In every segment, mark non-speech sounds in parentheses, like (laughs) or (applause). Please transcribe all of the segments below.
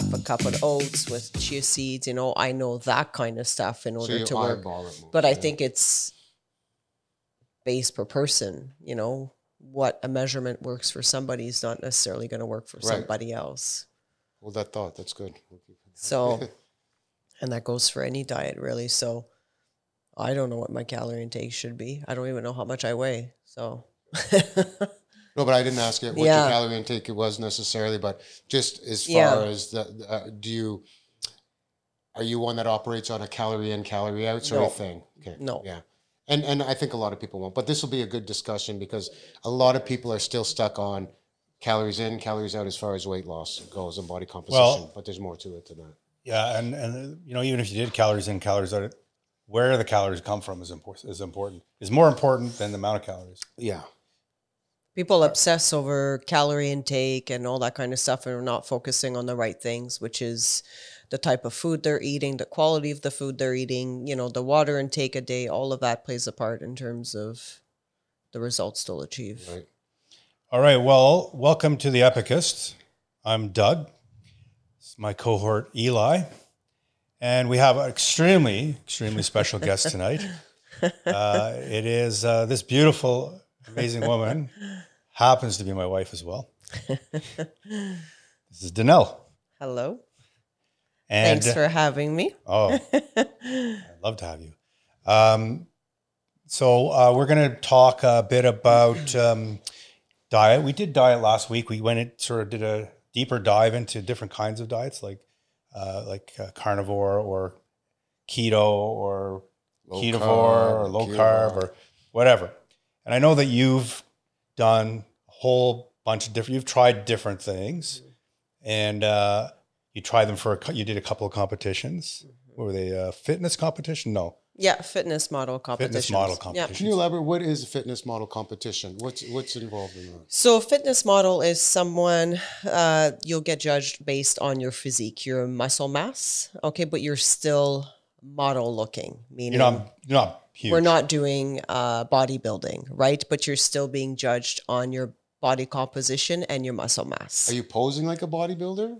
half a cup of oats with chia seeds. You know, I know that kind of stuff in order you to work. eyeball it more. But I yeah. think it's based per person. You know, what a measurement works for somebody is not necessarily going to work for Right. somebody else. Well, that thought. That's good. So, (laughs) and that goes for any diet really. So, I don't know what my calorie intake should be. I don't even know how much I weigh. So, (laughs) No, but I didn't ask it what Yeah. your calorie intake it was necessarily, but just as far Yeah. as the, uh, do you, are you one that operates on a calorie in, calorie out sort No. of thing? Okay. No. Yeah. And, and I think a lot of people won't, but this will be a good discussion because a lot of people are still stuck on calories in, calories out as far as weight loss goes and body composition, Well- but there's more to it than that. Yeah, and and you know, even if you did calories in, calories out, where the calories come from is important. Is important. Is more important than the amount of calories. Yeah. People obsess over calorie intake and all that kind of stuff and are not focusing on the right things, which is the type of food they're eating, the quality of the food they're eating, you know, the water intake a day, all of that plays a part in terms of the results they'll achieve. Right. All right. Well, welcome to the Epicest. I'm Doug. Is my cohort Eli, and we have an extremely, extremely special guest tonight. (laughs) Uh, it is uh, this beautiful, amazing woman. Happens to be my wife as well. this is Danelle. Hello. And Thanks for having me. Oh, (laughs) I'd love to have you. Um, so uh, we're going to talk a bit about um, diet. We did diet last week. We went in, sort of did a deeper dive into different kinds of diets, like uh, like uh, carnivore or keto or Low ketovore carb, or low keto. carb or whatever. And I know that you've done a whole bunch of different. You've tried different things, and uh, you tried them for a. cou- You did a couple of competitions. What were they? A fitness competition? No, Yeah, fitness model competition. Fitness model Yeah. competition. Can you elaborate? What is a fitness model competition? What's what's involved in that? So, a fitness model is someone uh, you'll get judged based on your physique, your muscle mass. Okay, but you're still model looking, meaning you're not. You're not huge. we're not doing uh, bodybuilding, right? But you're still being judged on your body composition and your muscle mass. Are you posing like a bodybuilder?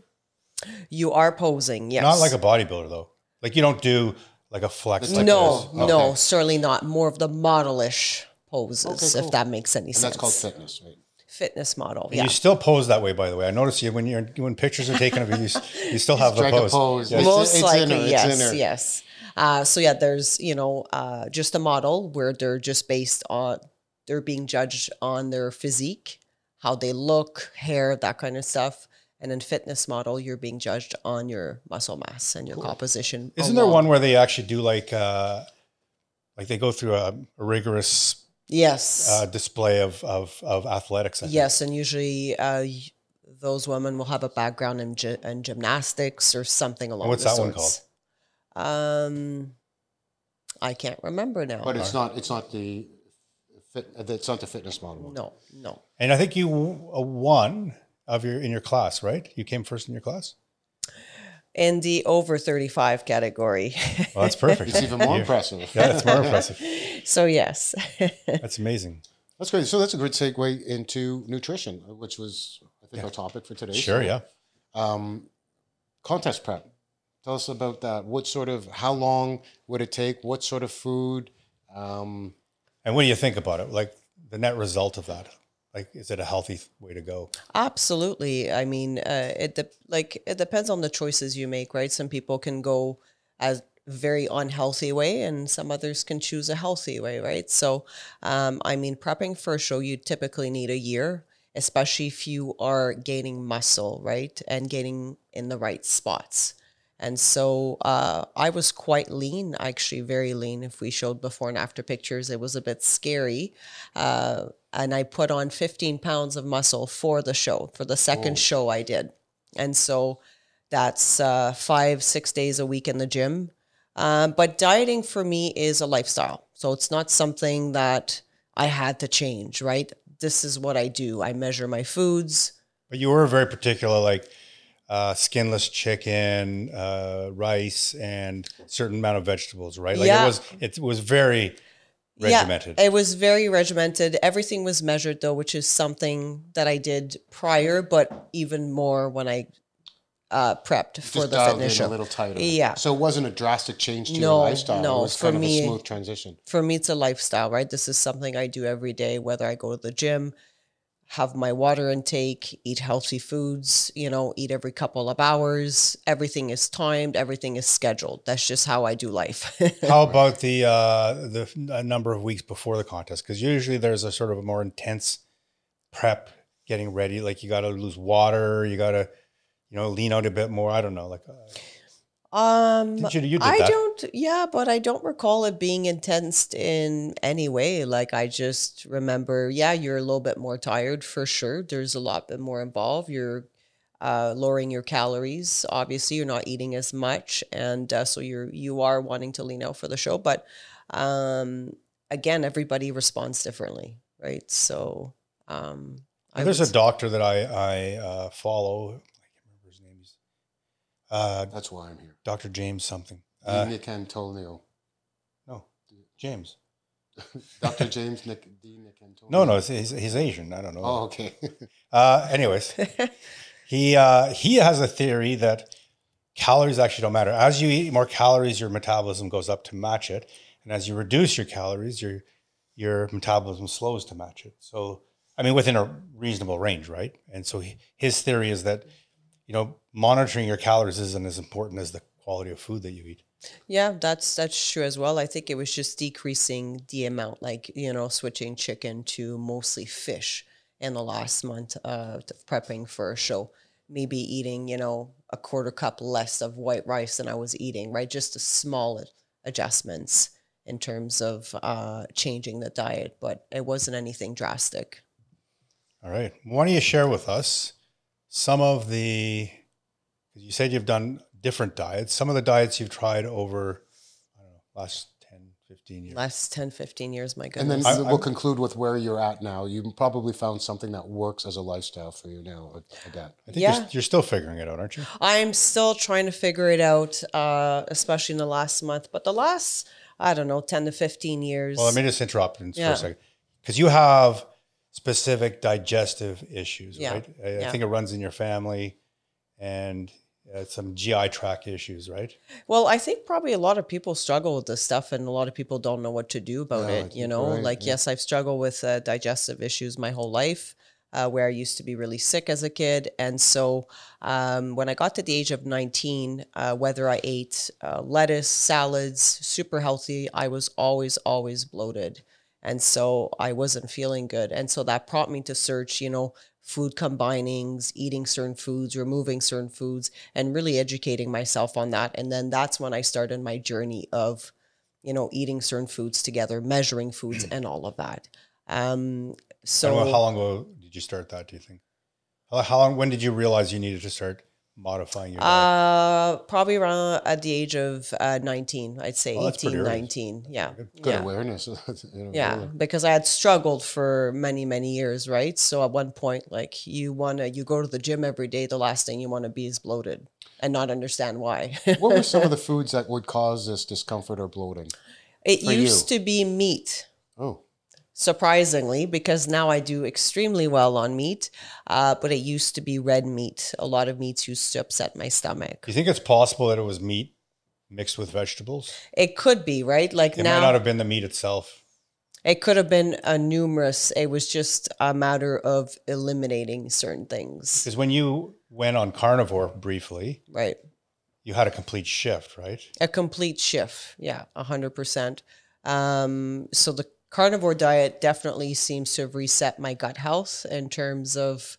you are posing, yes. not like a bodybuilder though. Like you don't do like a flex. Like no, this. no, certainly not. More of the modelish poses, Okay, cool. if that makes any And sense. that's called fitness, right? fitness model. Yeah. You still pose that way, by the way. I notice you when you're when pictures are taken of you, you you still have the pose. pose. Yes. Most it's likely, it's yes, yes. Uh, so yeah, there's you know uh, just a model where they're just based on they're being judged on their physique, how they look, hair, that kind of stuff. And in fitness model, you're being judged on your muscle mass and your composition. Isn't there one where they actually do like uh like they go through a, a rigorous Yes. uh, display of of of athletics? I think? Yes, and usually uh, those women will have a background in, gy- in gymnastics or something along. what's the that one sorts. Um, I can't remember now. But it's not. It's not the. Fit, it's not the fitness model. no, no. And I think you uh, won of your in your class, right? You came first in your class. In the over thirty-five category. Well, that's perfect. It's even more (laughs) impressive. Yeah, that's more impressive. (laughs) so yes, (laughs) That's amazing. That's great. So that's a good segue into nutrition, which was I think our topic for today. Sure, So, yeah. Um, contest prep. Tell us about that. What sort of? How long would it take? What sort of food? Um, And what do you think about it? Like the net result of that? Like, is it a healthy way to go? absolutely. I mean, uh, it de- like it depends on the choices you make, right? Some people can go as very unhealthy way and some others can choose a healthy way right so um, i mean prepping for a show you typically need a year especially if you are gaining muscle right and getting in the right spots and so uh, i was quite lean actually very lean if we showed before and after pictures it was a bit scary uh, and i put on 15 pounds of muscle for the show for the second show i did and so that's uh, five six days a week in the gym um, but dieting for me is a lifestyle. So it's not something that I had to change, right? This is what I do. I measure my foods. But you were very particular, like uh, skinless chicken, uh, rice, and certain amount of vegetables, right? Like Yeah. it was, it was very regimented. Yeah, it was very regimented. Everything was measured though, which is something that I did prior, but even more when I uh, prepped for the dialed fitness show. a little tighter. Yeah. So it wasn't a drastic change to No, your lifestyle. no, It was for kind of me- a smooth transition. For me, it's a lifestyle, right? This is something I do every day, whether I go to the gym, have my water intake, eat healthy foods, you know, eat every couple of hours. Everything is timed, everything is scheduled. That's just how I do life. (laughs) How about the uh, the number of weeks before the contest? Because usually there's a sort of a more intense prep, getting ready. Like you got to lose water, you got to, you know, lean out a bit more. I don't know. Like uh, um did you, you did I that? don't, yeah, but I don't recall it being intense in any way. Like I just remember, yeah, you're a little bit more tired for sure. There's a lot bit more involved. You're uh, lowering your calories. Obviously, you're not eating as much, and uh, so you're you are wanting to lean out for the show. But um, again, everybody responds differently, right? So um, There's a doctor that I I uh, follow. I can't remember his name. He's uh, That's why I'm here. Dr. James something. Uh, Nick Antonio. no, James. (laughs) Dr. James Nick, D. Nick Antonio. No, no, he's, he's Asian. I don't know. Oh, okay. (laughs) Uh, anyways, he uh, he has a theory that calories actually don't matter. As you eat more calories, your metabolism goes up to match it, and as you reduce your calories, your your metabolism slows to match it. So, I mean, within a reasonable range, right? And so, he, his theory is that you know monitoring your calories isn't as important as the quality of food that you eat. Yeah, that's that's true as well. I think it was just decreasing the amount, like you know, switching chicken to mostly fish in the last month uh, of prepping for a show. Maybe eating, you know, a quarter cup less of white rice than I was eating, right? Just a small adjustments in terms of uh, changing the diet, but it wasn't anything drastic. All right. Why don't you share with us some of the, because you said you've done different diets, some of the diets you've tried over, I don't know, last 10, 15 years. Last 10, 15 years, my goodness and then I- we'll I'm- conclude with where you're at now. You probably found something that works as a lifestyle for you now, Adat. I think Yeah. you're, you're still figuring it out, aren't you? I'm still trying to figure it out, uh, especially in the last month. But the last, I don't know, 10 to 15 years. Well, let me just interrupt in- for Yeah. a second. Because you have specific digestive issues, Yeah. right? I, I think it runs in your family and uh, some GI tract issues, right? Well, I think probably a lot of people struggle with this stuff, and a lot of people don't know what to do about Yeah, it. You know, right, like yeah. yes, I've struggled with uh, digestive issues my whole life, uh, where I used to be really sick as a kid, and so um, when I got to the age of nineteen, uh, whether I ate uh, lettuce, salads, super healthy, I was always always bloated, and so I wasn't feeling good, and so that prompted me to search, you know. Food combinings, eating certain foods, removing certain foods, and really educating myself on that. And then that's when I started my journey of, you know, eating certain foods together, measuring foods, (clears throat) and all of that. Um, So, how long ago did you start that, do you think? How long, when did you realize you needed to start modifying your diet? uh, probably around at the age of uh, 19, I'd say Oh, 18, 19. Yeah. Good yeah. awareness. (laughs) you know, Yeah, because I had struggled for many, many years, right? So at one point, like you want to, you go to the gym every day, the last thing you want to be is bloated and not understand why. (laughs) what were some of the (laughs) foods that would cause this discomfort or bloating? it used you? to be meat. Oh, surprisingly, because now I do extremely well on meat. Uh, but it used to be red meat. A lot of meats used to upset my stomach. Do you think it's possible that it was meat mixed with vegetables? It could be right, like It might not have been the meat itself. It could have been a numerous. It was just a matter of eliminating certain things, Because when you went on carnivore briefly, right? you had a complete shift, right? A complete shift. Yeah, a hundred percent. Um, so the carnivore diet definitely seems to have reset my gut health in terms of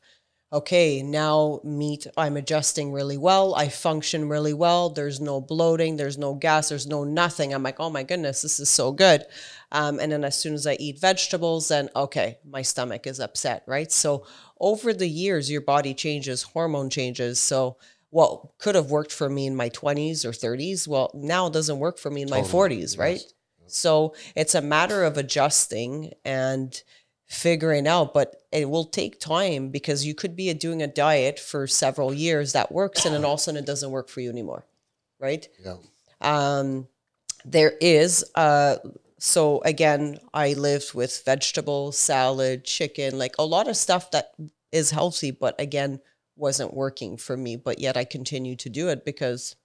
okay, now meat, I'm adjusting really well. I function really well. There's no bloating, there's no gas, there's no nothing. I'm like, oh my goodness, this is so good. Um, and then as soon as I eat vegetables, then okay, my stomach is upset, right? So over the years, your body changes, hormone changes. So what could have worked for me in my 20s or 30s, well, now it doesn't work for me in my 40s, right? yes. So it's a matter of adjusting and figuring out, but it will take time because you could be doing a diet for several years that works and then all of a sudden it doesn't work for you anymore, right? yeah. Um, there is, uh, so again, I lived with vegetables, salad, chicken, like a lot of stuff that is healthy, but again, wasn't working for me, but yet I continued to do it because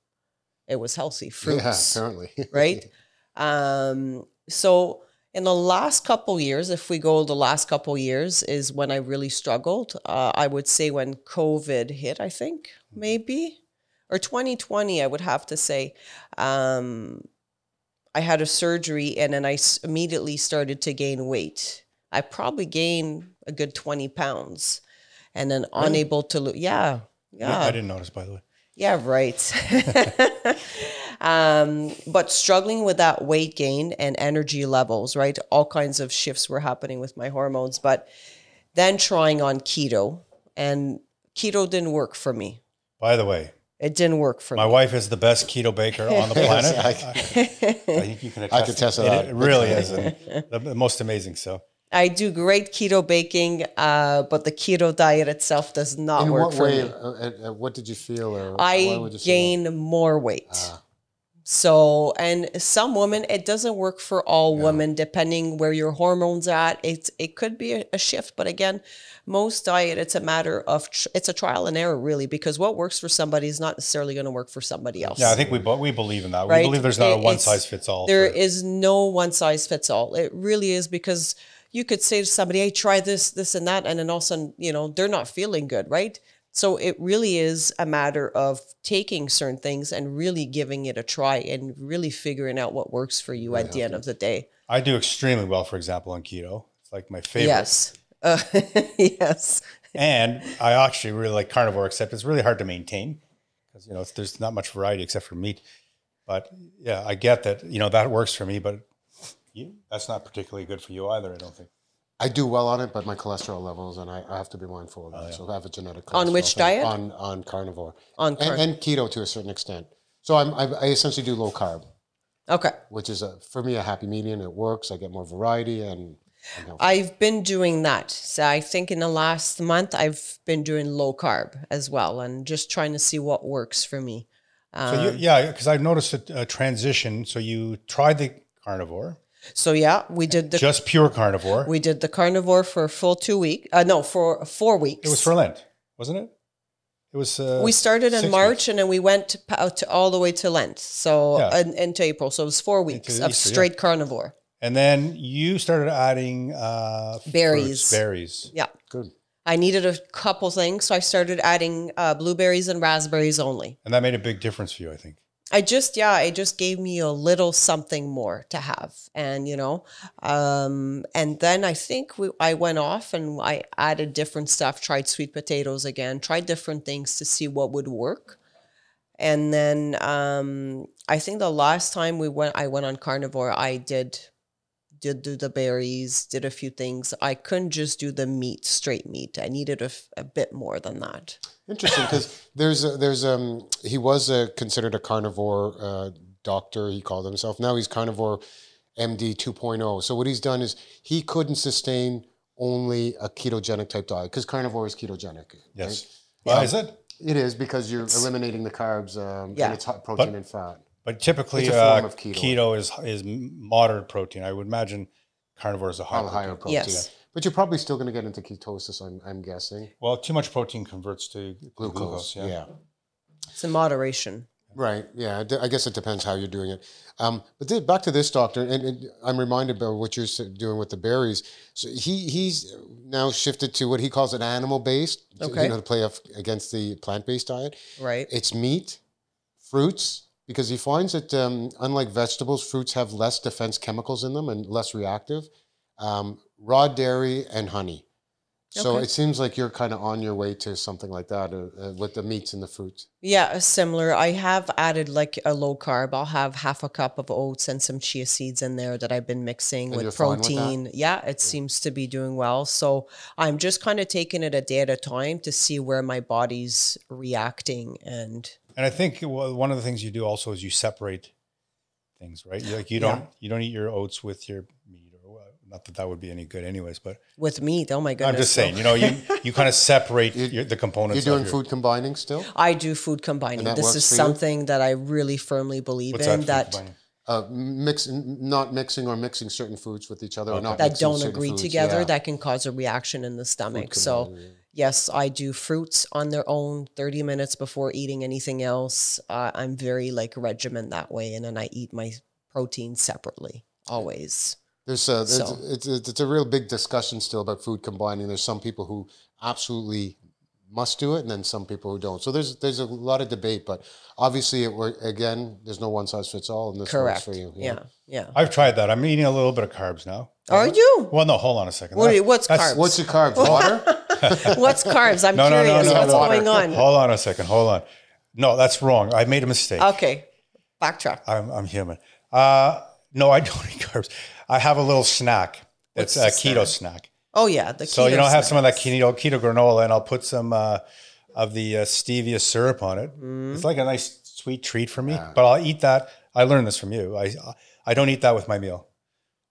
it was healthy Yeah, fruits, apparently. (laughs) right? Um, so in the last couple years, if we go the last couple years, is when I really struggled. Uh, I would say when COVID hit, I think maybe, or 2020, I would have to say. Um, I had a surgery and then I s- immediately started to gain weight. I probably gained a good 20 pounds and then unable to lose. Yeah. Yeah. I didn't notice, by the way. Yeah, right. (laughs) um, but struggling with that weight gain and energy levels, right? All kinds of shifts were happening with my hormones. But then trying on keto, and keto didn't work for me. By the way, It didn't work for my me. wife is the best keto baker on the (laughs) planet. I- I, I think you can attest. can attest to it. that. It really is the, the most amazing. So I do great keto baking, uh, but the keto diet itself does not In work what for way? me. Uh, uh, uh, what did you feel? Or I would you say that? gain more weight. Ah. So, and some women, it doesn't work for all women, depending where your hormones at. It's it could be a, a shift, but again, most diet, it's a matter of tr- it's a trial and error, really, because what works for somebody is not necessarily going to work for somebody else. yeah, I think we bo- we believe in that. Right. We believe there's not It- a one size fits all. There for- is no one size fits all. It really is because you could say to somebody, "Hey, try this, this, and that," and then all of a sudden, you know, they're not feeling good, right? So it really is a matter of taking certain things and really giving it a try and really figuring out what works for you at the end of the day. I do extremely well, for example, on keto. It's like my favorite. Yes. Uh, (laughs) yes. And I actually really like carnivore, except it's really hard to maintain because you know there's not much variety except for meat. But yeah, I get that. You know that works for me, but you, that's not particularly good for you either. I don't think. I do well on it, but my cholesterol levels, and I, I have to be mindful of that. So I have a genetic On which thing. diet? On on carnivore On and, and keto to a certain extent. So I'm I, I essentially do low carb, Okay. which is a, for me a happy medium. It works. I get more variety and. and. I've been doing that. So I think in the last month, I've been doing low carb as well and just trying to see what works for me. So Um, you, yeah, because I've noticed a, a transition. So you tried the carnivore, So yeah, we did the just pure carnivore. we did the carnivore for a full two week. Uh, no, for four weeks. it was for Lent, wasn't it? It was. Uh, we started in March weeks. and then we went to, to all the way to Lent. So Yeah. in, into April. So it was four weeks of Easter, yeah. straight carnivore. and then you started adding uh, fruits, Berries. berries. Yeah. Good. I needed a couple things, so I started adding uh, blueberries and raspberries only. And that made a big difference for you, I think. I just yeah, it just gave me a little something more to have, and you know, um, and then I think we, I went off and I added different stuff. Tried sweet potatoes again. Tried different things to see what would work, and then um, I think the last time we went, I went on carnivore. I did did do the berries, did a few things. I couldn't just do the meat, straight meat. I needed a, a bit more than that. Interesting because there's a, there's um he was a, considered a carnivore uh, doctor. He called himself. Now he's carnivore MD 2.0. So what he's done is he couldn't sustain only a ketogenic type diet because carnivore is ketogenic. Yes. Why is it? It is because you're eliminating the carbs um, Yeah. and it's hot protein and fat. But typically, It's a uh, of keto. keto. is is moderate protein. I would imagine carnivore is a high High, protein. higher protein. Yes. But you're probably still going to get into ketosis, I'm, I'm guessing. Well, too much protein converts to Glucose. glucose. yeah. yeah. It's in moderation. Right. Yeah. I guess it depends how you're doing it. Um, but th- back to this doctor, and, and I'm reminded about what you're doing with the berries. So he he's now shifted to what he calls an animal based. Okay. You know, to play off against the plant based diet. Right. It's meat, fruits, because he finds that um, unlike vegetables, fruits have less defense chemicals in them and less reactive. Um, raw dairy and honey. So Okay. it seems like you're kind of on your way to something like that uh, uh, with the meats and the fruits. Yeah, similar. I have added like a low carb. I'll have half a cup of oats and some chia seeds in there that I've been mixing And with fine with protein. yeah, it seems to be doing well. So I'm just kind of taking it a day at a time to see where my body's reacting. And And I think one of the things you do also is you separate things, right? Like you don't you don't eat your oats with your meat, or uh, not that that would be any good, anyways. But with meat, oh my goodness. I'm just saying, you know, you you kind of (laughs) separate your, the components. You're of doing your- food combining still? I do food combining. This is for you? something that I really firmly believe What's in food that? Uh, mix, not mixing or mixing certain foods with each other, or not that don't agree foods, together yeah. that can cause a reaction in the stomach. So combining, yes, I do fruits on their own 30 minutes before eating anything else. Uh, I'm very like regimen that way. And then I eat my protein separately always. There's a, there's, So- it's, it's, it's a real big discussion still about food combining. There's some people who absolutely must do it, and then some people who don't. So there's there's a lot of debate, but obviously, it wor- again, there's no one size fits all, and this Correct. works for you. Yeah. Yeah. I've tried that. I'm eating a little bit of carbs now. Are you? Well, no, hold on a second. What, That- what's that's- carbs? What's your carbs? Water? (laughs) What's carbs? I'm No, no, no, curious. no, What's water. going on? Hold on a second. Hold on. No, that's wrong. I made a mistake. Okay. Backtrack. I'm, I'm human. Uh, no, I don't (laughs) eat carbs. I have a little snack. It's What's a keto snack? snack. Oh, yeah. The So you keto know, I have some of that keto keto granola, and I'll put some uh, of the uh, stevia syrup on it. Mm. It's like a nice sweet treat for me. But I'll eat that. I learned this from you. I I don't eat that with my meal.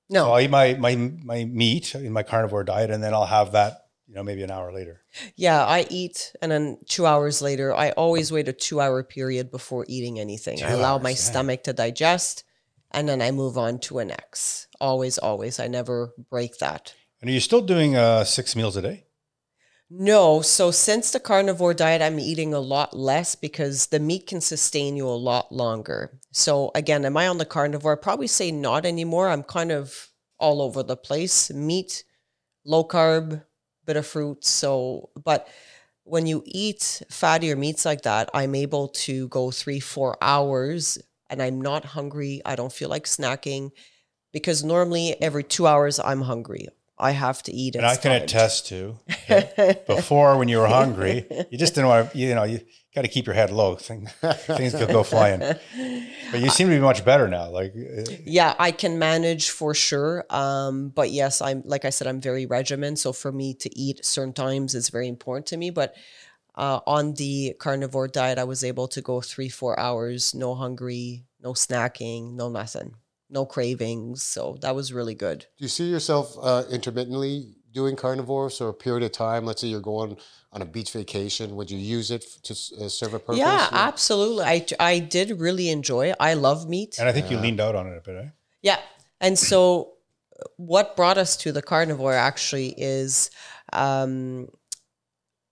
No. So I'll eat my my my meat in my carnivore diet, and then I'll have that. You know, maybe an hour later. Yeah, I eat, and then two hours later, I always wait a two hour period before eating anything. I Two allow hours, my yeah. stomach to digest, and then I move on to a next. Always, always. I never break that. And are you still doing uh, six meals a day? No, so since the carnivore diet, I'm eating a lot less because the meat can sustain you a lot longer. So, again, am I on the carnivore? I'd probably say not anymore. I'm kind of all over the place meat, low carb, bit of fruit. So, but when you eat fattier meats like that, I'm able to go three, four hours and I'm not hungry. I don't feel like snacking because normally every two hours I'm hungry. I have to eat. And I can timed. attest to okay, (laughs) before when you were hungry, you just didn't want to, you know, you got to keep your head low. (laughs) Thing- (laughs) Things could go flying. But you seem to be much better now. Like, uh, Yeah, I can manage for sure. Um, but yes, I'm like I said, I'm very regimen. So for me to eat certain times is very important to me. But uh, on the carnivore diet, I was able to go three, four hours, no hungry, no snacking, no nothing, no cravings. So that was really good. Do you see yourself uh, intermittently doing carnivore? So a period of time, let's say you're going on a beach vacation, would you use it to uh, serve a purpose? Yeah, absolutely. I I did really enjoy. it. I love meat. and I think you leaned out on it a bit, eh? Yeah. And so what brought us to the carnivore actually is um,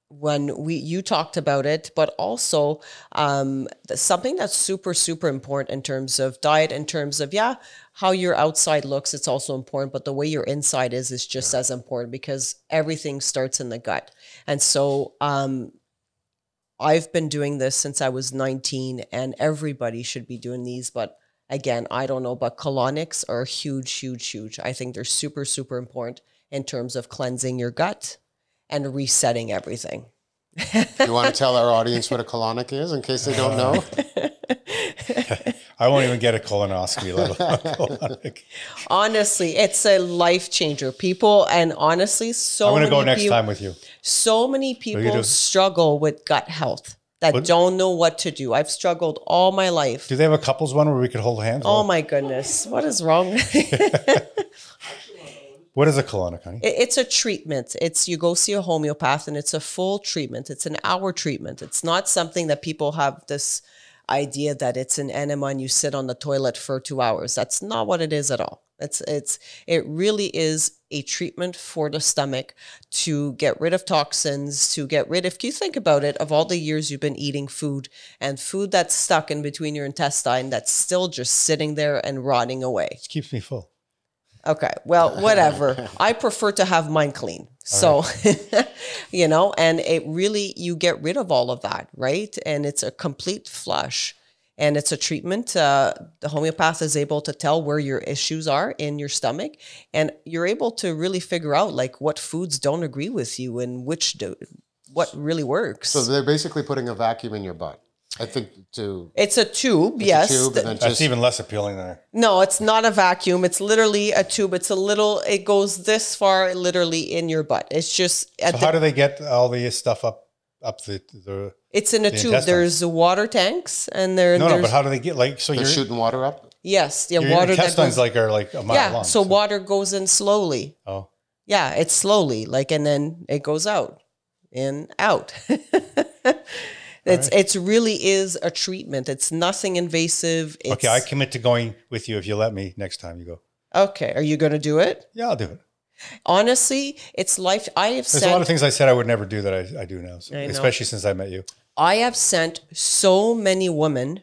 when we you talked about it, but also um, something that's super super important in terms of diet, in terms of yeah, how your outside looks. It's also important, but the way your inside is is just as important because everything starts in the gut. And so um, I've been doing this since I was 19, and everybody should be doing these, but again, I don't know, but colonics are huge, huge, huge. I think they're super, super important in terms of cleansing your gut and resetting everything. you want to tell our audience what a colonic is in case they don't know? (laughs) I won't even get a colonoscopy, let alone a (laughs) colonic. honestly, it's a life changer. People, and honestly, so I'm going to go next people, time with you. so many people do? struggle with gut health that What- don't know what to do. I've struggled all my life. Do they have a couples one where we could hold hands? Oh my goodness, what is wrong? (laughs) What is a colonic, honey? It- It's a treatment. It's you go see a homeopath and it's a full treatment. It's an hour treatment. It's not something that people have this idea that it's an enema and you sit on the toilet for 2 hours. That's not what it is at all. It's it's it really is a treatment for the stomach to get rid of toxins, to get rid of if you think about it of all the years you've been eating food and food that's stuck in between your intestine that's still just sitting there and rotting away. It keeps me full. Okay. Well, whatever. (laughs) I prefer to have mine clean. So, (laughs) you know, and it really, you get rid of all of that, right? And it's a complete flush and it's a treatment. Uh, the homeopath is able to tell where your issues are in your stomach and you're able to really figure out like what foods don't agree with you and which do, what really works. So they're basically putting a vacuum in your butt. I think to it's a tube, it's yes. a tube The- and then That's just even less appealing than No, it's not a vacuum. It's literally a tube. It's a little. It goes this far, literally in your butt. It's just at So the, how do they get all the stuff up up the the? it's in a the tube. intestines? There's water tanks, and there. No, no. But how do they get like so? You're shooting water up. yes, yeah, your water that intestines goes. like are like a mile yeah, long. so water goes in slowly. Oh, Yeah, it's slowly like, and then it goes out, in out. (laughs) it's it's really is a treatment. It's nothing invasive. It's, okay. I commit to going with you if you let me next time you go. okay. Are you going to do it? Yeah, I'll do it. Honestly, it's life. I have There's a lot sent of things I said I would never do that I, I do now, so, I especially since I met you. I have sent so many women,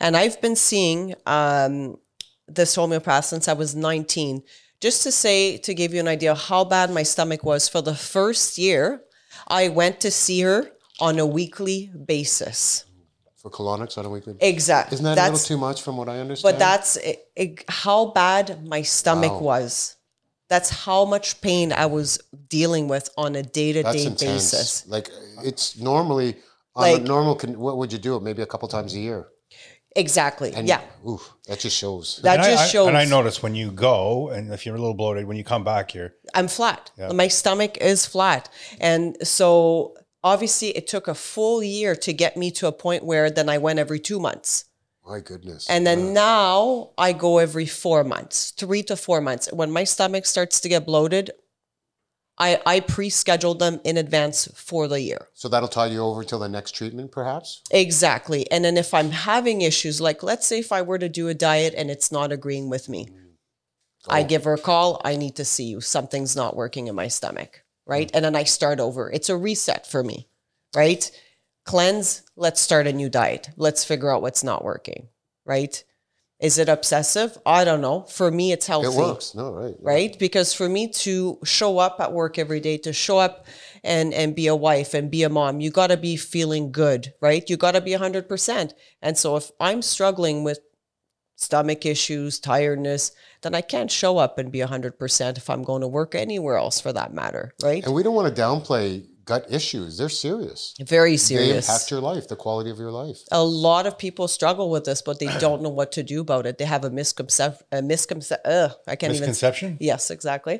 and I've been seeing um, this homeopath since I was 19. Just to say, to give you an idea how bad my stomach was for the first year, I went to see her on a weekly basis. For colonics on a weekly basis? Exactly. Isn't that a little too much from what I understand? But that's it, it, how bad my stomach Wow. was. That's how much pain I was dealing with on a day to day basis. Like it's normally on Like- a normal. Con- what would you do? Maybe a couple times a year. Exactly. And yeah. Oof, that just shows. That and just I, I- shows And I notice when you go, and if you're a little bloated, when you come back here, I'm flat. My stomach is flat. And so obviously it took a full year to get me to a point where then I went every two months. My goodness. And then now I go every four months, three to four months. When my stomach starts to get bloated, I, I pre-scheduled them in advance for the year. so that'll tie you over till the next treatment, perhaps. Exactly. And then if I'm having issues, like let's say if I were to do a diet and it's not agreeing with me, mm. I oh. give her a call. I need to see you. Something's not working in my stomach. Right. And then I start over. It's a reset for me. Right. Cleanse. Let's start a new diet. Let's figure out what's not working. Right. Is it obsessive? I don't know. For me, it's healthy It works. No, right. right because for me to show up at work every day to show up and and be a wife and be a mom you got to be feeling good right you got to be 100% and so if i'm struggling with stomach issues tiredness then i can't show up and be 100% if i'm going to work anywhere else for that matter right And we don't want to downplay gut issues. They're serious. very serious. They impact your life, the quality of your life. a lot of people struggle with this but they (clears throat) don't know what to do about it they have a misconception a misconception uh, i can't even misconception. yes exactly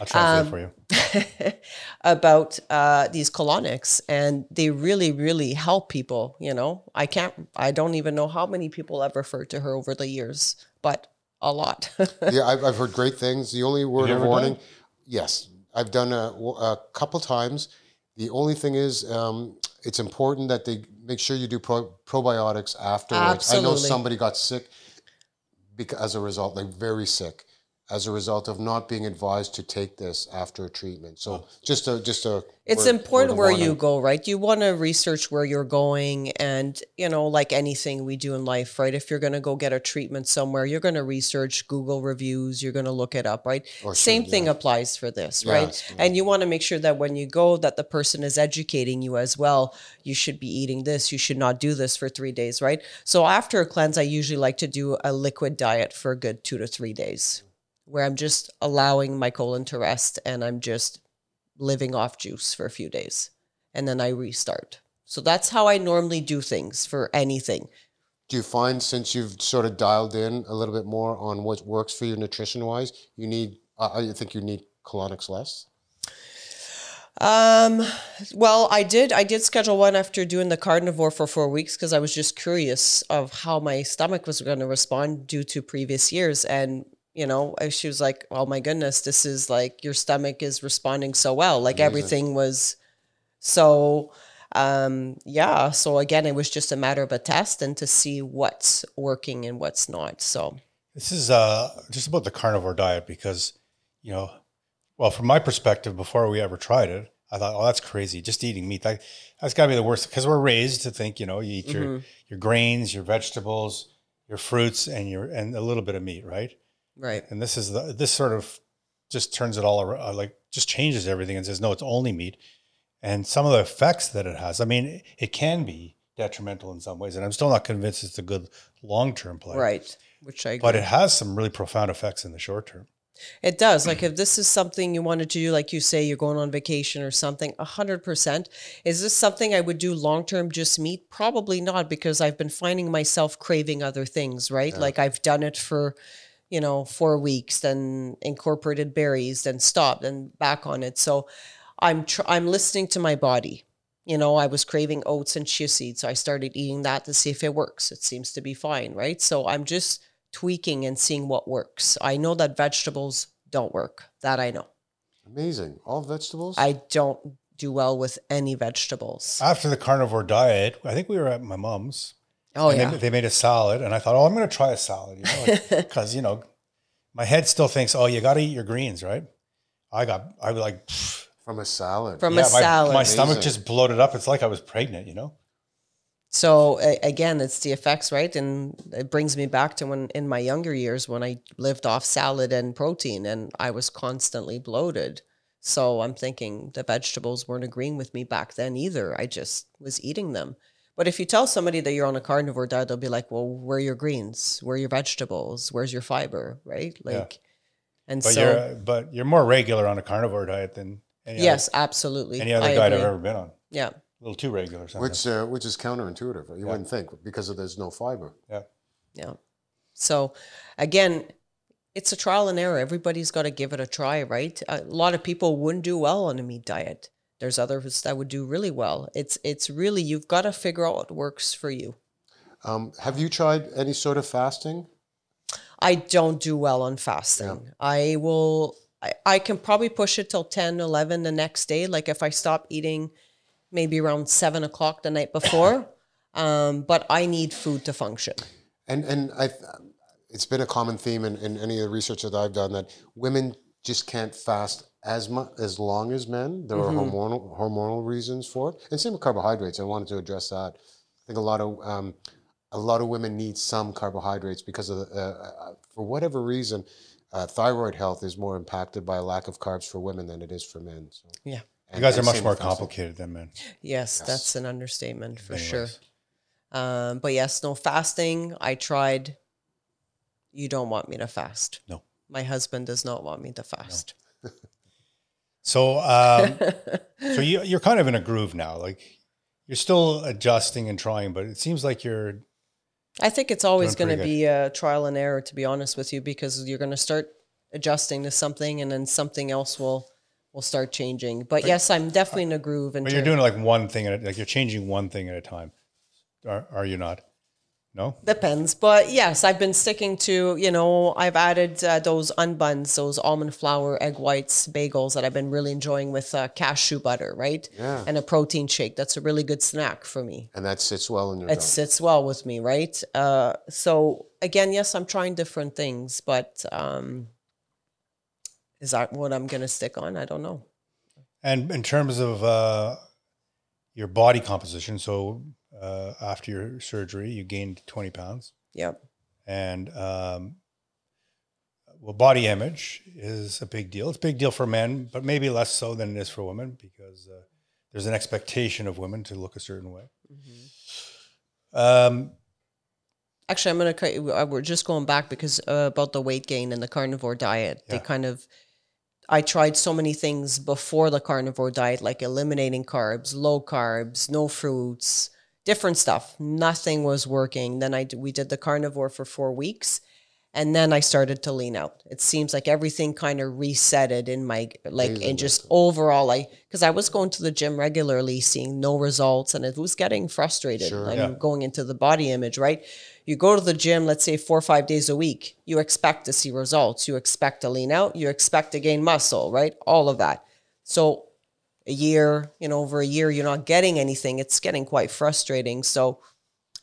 I'll translate Um, for you. (laughs) about uh, these colonics and they really really help people you know i can't i don't even know how many people i've referred to her over the years but a lot (laughs) yeah, I've, I've heard great things. The only word of warning, done yes, I've done a, a couple times. The only thing is, um, it's important that they make sure you do pro, probiotics afterwards. I know somebody got sick because as a result, like very sick, as a result of not being advised to take this after a treatment. So oh. just a just a. it's word- important word where you go right? You want to research where you're going and you know like anything we do in life right? If you're going to go get a treatment somewhere you're going to research google reviews you're going to look it up right? Oh, or same should, thing yeah. applies for this Yeah, right? it's- and you want to make sure that when you go that the person is educating you as well. You should be eating this you should not do this for three days right? So after a cleanse i usually like to do a liquid diet for a good two to three days where i'm just allowing my colon to rest and i'm just living off juice for a few days and then i restart so that's how i normally do things for anything Do you find since you've sort of dialed in a little bit more on what works for you nutrition wise, you need? Uh, I think you need colonics less. Um, well, I did. I did schedule one after doing the carnivore for four weeks because I was just curious of how my stomach was going to respond due to previous years. And you know, she was like, "Oh my goodness, this is like your stomach is responding so well. Like everything was so." Um, yeah. So again, it was just a matter of a test and to see what's working and what's not. So This is uh, just about the carnivore diet because, you know, well, from my perspective, before we ever tried it, I thought, oh, that's crazy. Just eating meat. That, that's got to be the worst because we're raised to think, you know, you eat your, your grains, your vegetables, your fruits, and your and a little bit of meat, right? Right. And this is the this sort of just turns it all around, uh, like just changes everything and says, no, it's only meat. And some of the effects that it has, I mean, it can be detrimental in some ways, and I'm still not convinced it's a good long term play. Right. Which I agree. But it has some really profound effects in the short term. It does. Like if this is something you wanted to do, like you say, you're going on vacation or something, a hundred percent. Is this something I would do long term just meat? Probably not, because I've been finding myself craving other things, right? Like I've done it for, you know, four weeks, then incorporated berries, then stopped, and back on it. So I'm tr- I'm listening to my body. You know, I was craving oats and chia seeds, so I started eating that to see if it works. It seems to be fine, right? So I'm just tweaking and seeing what works. I know that vegetables don't work. That I know. Amazing. All vegetables. I don't do well with any vegetables. After the carnivore diet, I think we were at my mom's. Oh and yeah. they, they made a salad, and I thought, oh, I'm going to try a salad, you know, because (laughs) you know, my head still thinks, oh, you got to eat your greens, right? I got, I was like, pfft. From a salad. from yeah, a my, salad. my stomach just bloated up. It's like I was pregnant, you know? So again, it's the effects, right? And it brings me back to when in my younger years when I lived off salad and protein, and I was constantly bloated. So I'm thinking the vegetables weren't agreeing with me back then either. I just was eating them. But if you tell somebody that you're on a carnivore diet, they'll be like, "Well, where are your greens? Where are your vegetables? Where's your fiber?" Right? Like, and But so you're, but you're more regular on a carnivore diet than any yes, absolutely. any other I diet I've ever been on. Yeah. A little too regular. Sometimes. Which uh, which is counterintuitive. You Yeah. wouldn't think because of there's no fiber. yeah. Yeah. So again, it's a trial and error. Everybody's got to give it a try, right? A lot of people wouldn't do well on a meat diet. There's others that would do really well. It's it's really you've got to figure out what works for you. Um, have you tried any sort of fasting? I don't do well on fasting. I will I, I can probably push it till 10, 11 the next day. Like if I stop eating maybe around seven o'clock the night before. (coughs) um, but I need food to function. And and I, it's been a common theme in, in any of the research that I've done that women just can't fast as much as long as men. There are hormonal hormonal reasons for it, and same with carbohydrates. I wanted to address that. I think a lot of um, a lot of women need some carbohydrates because of the, uh, uh, for whatever reason, uh, thyroid health is more impacted by a lack of carbs for women than it is for men. So, Yeah. You guys are much more complicated than men. Yes, that's an understatement for sure. Um, but yes, no fasting. I tried. You don't want me to fast. No. My husband does not want me to fast. (laughs) So, um, (laughs) so you, you're kind of in a groove now. Like you're still adjusting and trying, but it seems like you're I think it's always going to be a trial and error, to be honest with you, because you're going to start adjusting to something, and then something else will will start changing. But yes, I'm definitely in a groove. And but you're doing like one thing at a, like you're changing one thing at a time. Are, are you not? No. Depends, but yes, I've been sticking to. You know, I've added uh, those unbuns, those almond flour, egg whites, bagels that I've been really enjoying with uh, cashew butter, right? Yeah. And a protein shake. That's a really good snack for me. and that sits well in your It diet. sits well with me, right? Uh, so again, yes, I'm trying different things, but um, is that what I'm going to stick on? I don't know. And in terms of uh, your body composition, so uh, after your surgery, you gained 20 pounds, Yep. and um, well, body image is a big deal. It's a big deal for men, but maybe less so than it is for women because uh, there's an expectation of women to look a certain way. Um, Actually, I'm going to. We're just going back because uh, about the weight gain and the carnivore diet. They kind of. I tried so many things before the carnivore diet, like eliminating carbs, low carbs, no fruits, different stuff. Nothing was working. Then I we did the carnivore for four weeks, and then I started to lean out. It seems like everything kind of resetted in my like Amazing, and just overall, I because I was going to the gym regularly, seeing no results, and it was getting frustrated. Sure. I'm Yeah. going into the body image, right? You go to the gym, let's say four or five days a week. You expect to see results. You expect to lean out. You expect to gain muscle, right? All of that. So a year, you know, over a year, you're not getting anything. It's getting quite frustrating. So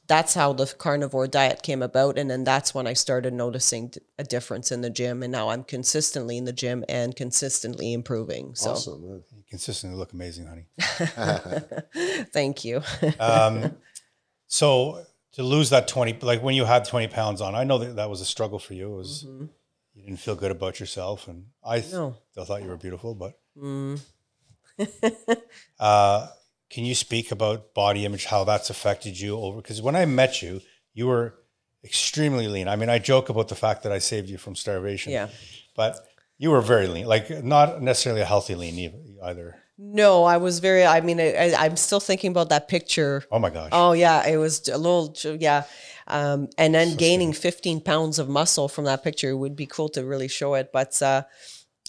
that's how the carnivore diet came about. And then that's when I started noticing a difference in the gym. And now I'm consistently in the gym and consistently improving. So Awesome. you consistently look amazing, honey. (laughs) (laughs) thank you. (laughs) Um, so to lose that 20, like when you had 20 pounds on, I know that that was a struggle for you. It was, you didn't feel good about yourself. And I th- No. still thought you were beautiful, but, Mm. (laughs) uh, can you speak about body image, how that's affected you over? Because when I met you, you were extremely lean. I mean, I joke about the fact that I saved you from starvation. Yeah. But you were very lean, like not necessarily a healthy lean either. No, I was very, I mean, I, I'm still thinking about that picture Oh my gosh. Oh yeah, it was a little yeah, um, and then gaining 15 pounds of muscle from that picture it would be cool to really show it. But uh,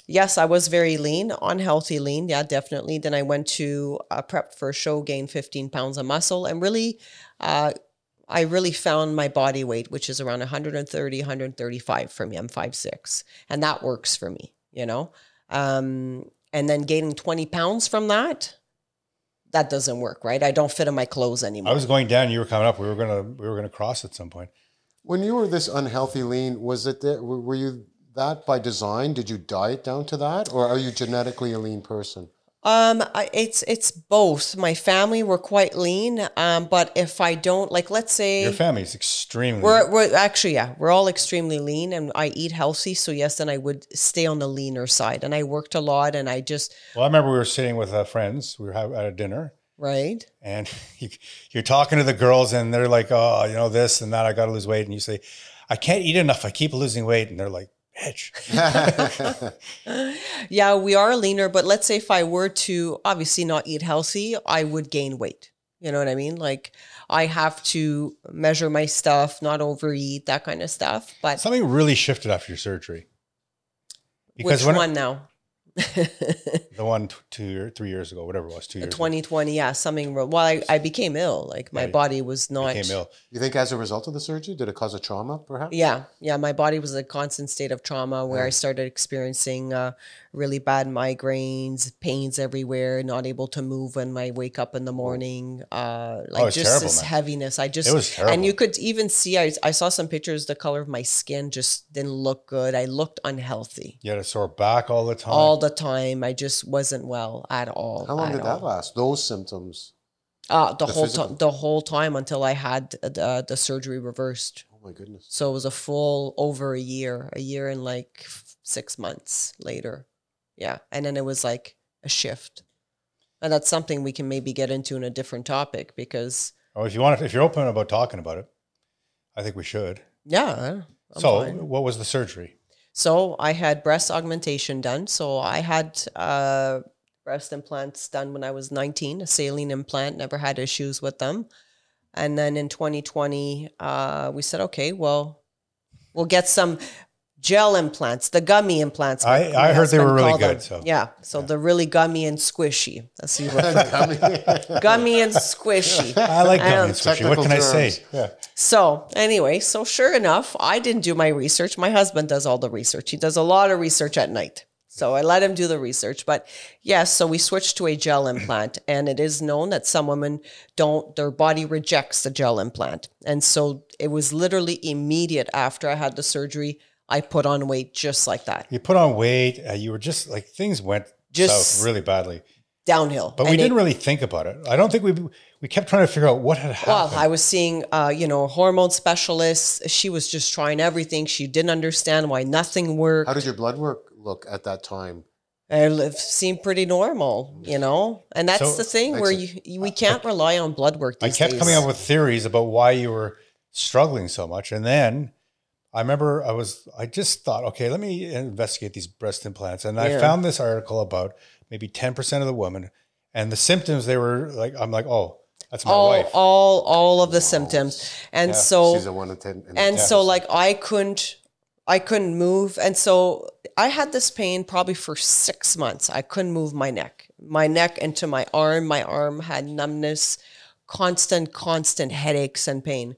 yes, I was very lean, unhealthy lean. Yeah, definitely. Then I went to uh, prep for a show, gained 15 pounds of muscle, and really, uh, I really found my body weight, which is around 130, 135 for me. I'm 5'6", and that works for me. You know, um, and then gaining 20 pounds from that. That doesn't work, right? I don't fit in my clothes anymore. I was going down, you were coming up. We were gonna we were gonna cross at some point. When you were this unhealthy lean, was it there, were were you that by design? Did you diet down to that, or are you genetically a lean person? Um, it's it's both. My family were quite lean. Um, but if I don't like, let's say Your family's extremely. We're, we're actually yeah we're all extremely lean and I eat healthy so yes then I would stay on the leaner side and I worked a lot and I just well, I remember we were sitting with uh, friends. We were at a dinner, right and (laughs) you, you're talking to the girls, and they're like, "Oh, you know this and that. I got to lose weight." And you say, "I can't eat enough. I keep losing weight." And they're like, "Bitch." (laughs) yeah we are leaner but let's say if I were to obviously not eat healthy I would gain weight you know what I mean like I have to measure my stuff not overeat that kind of stuff but Something really shifted after your surgery. which when one now (laughs) the one t- two or three years ago, whatever it was, two years ago, 2020 yeah something wrong. well I, I became ill like my Right. body was not became ill. You think as a result of the surgery, did it cause a trauma, perhaps? Yeah, yeah. My body was a constant state of trauma where I started experiencing uh, really bad migraines, pains everywhere, not able to move when I wake up in the morning. Uh, like it's just terrible, this man. heaviness. I just It was and you could even see. I I saw some pictures. The color of my skin just didn't look good. I looked unhealthy You had a sore back all the time. all the time. I just wasn't well at all. How long at did that last? Those symptoms. Uh, the, The whole time. The whole time until I had uh, the, the surgery reversed. Oh my goodness. So it was a full over a year, a year and like six months later. Yeah. And then it was like a shift. And that's something we can maybe get into in a different topic because, oh, if you want, to, if you're open about talking about it, I think we should. yeah. I'm so, fine. what was the surgery? So I had breast augmentation done. So I had uh, breast implants done when I was 19, a saline implant, never had issues with them. And then in 2020, uh, we said, okay, well, we'll get some gel implants, the gummy implants. I- I heard they were husband really called them. good, so- yeah, so they're really gummy and squishy. That's what (laughs) gummy and squishy. I like gummy don't- and squishy. What Technical can I say? Yeah. So anyway, so sure enough, I didn't do my research. My husband does all the research. He does a lot of research at night. So I let him do the research. But yes, so we switched to a gel implant. And it is known that some women don't, their body rejects the gel implant. And so it was literally immediate after I had the surgery, I put on weight just like that. You put on weight. Uh, you were just like things went Just- south really badly. Downhill. But we And didn't really think about it. I don't think we we kept trying to figure out what had happened. Well, happened. I was seeing, uh, you know, hormone specialists. She was just trying everything. She didn't understand why nothing worked. How did your blood work look at that time? It seemed pretty normal, you know, and that's So- the thing where you, you we can't rely on blood work. I kept days. coming up with theories about why you were struggling so much. And then I remember I was, I just thought, okay, let me investigate these breast implants. And I found this article about maybe 10% of the women and the symptoms they were like, I'm like, oh, that's my all wife. all all of the symptoms, and Yeah. so She's a one in ten. in and 10%. so like I couldn't I couldn't move, and so I had this pain probably for six months. I couldn't move my neck, my neck into my arm. My arm had numbness, constant constant headaches and pain.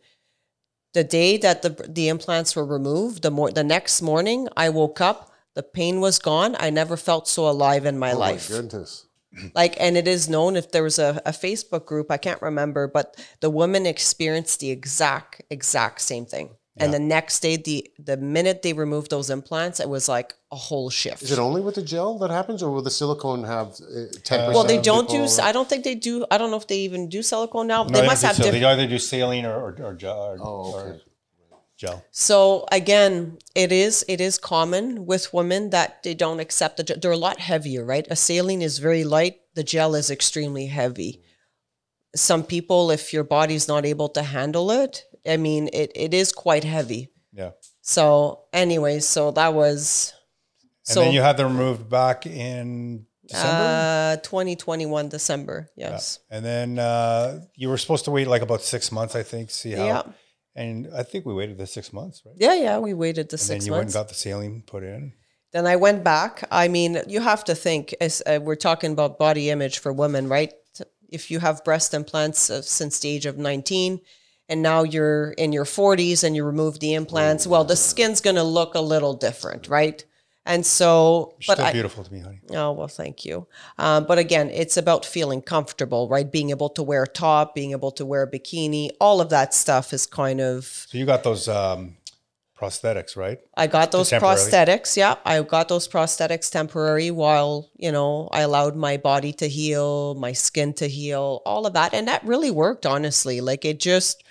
The day that the the implants were removed, the more the next morning I woke up, the pain was gone. I never felt so alive in my oh life my goodness. (clears throat) like and it is known if there was a, a facebook group i can't remember but the woman experienced the exact exact same thing and the next day the the minute they removed those implants it was like a whole shift Is it only with the gel that happens, or will the silicone have uh, ten percent? well they don't do i don't think they do i don't know if they even do silicone now No, they don't must have so. different They either do saline or, or, or, gel, or, Oh, okay. gel. So again, it is it is common with women that they don't accept the. ge- They're a lot heavier, right? A saline is very light. The gel is extremely heavy. Some people, if your body's not able to handle it, I mean, it, it is quite heavy. Yeah. So, anyway, so that was And so then you had them removed back in December. uh, 2021 December. Yes. and then uh, you were supposed to wait like about six months, I think, see how. Yeah. And I think we waited the six months, right? Yeah, yeah. We waited the And six then you months. went and got the saline put in. Then I went back. I mean, you have to think as uh, we're talking about body image for women, right? If you have breast implants uh, since the age of 19 and now you're in your 40s and you remove the implants, well, the skin's going to look a little different, right? And so, Still but I, beautiful to me, honey. Oh, well, thank you. Um, but again, it's about feeling comfortable, right? Being able to wear a top, being able to wear a bikini, all of that stuff is kind of So you got those um, prosthetics, right? I got those prosthetics. Yeah, I got those prosthetics temporary while, you know, I allowed my body to heal, my skin to heal, all of that. And that really worked, honestly. Like it just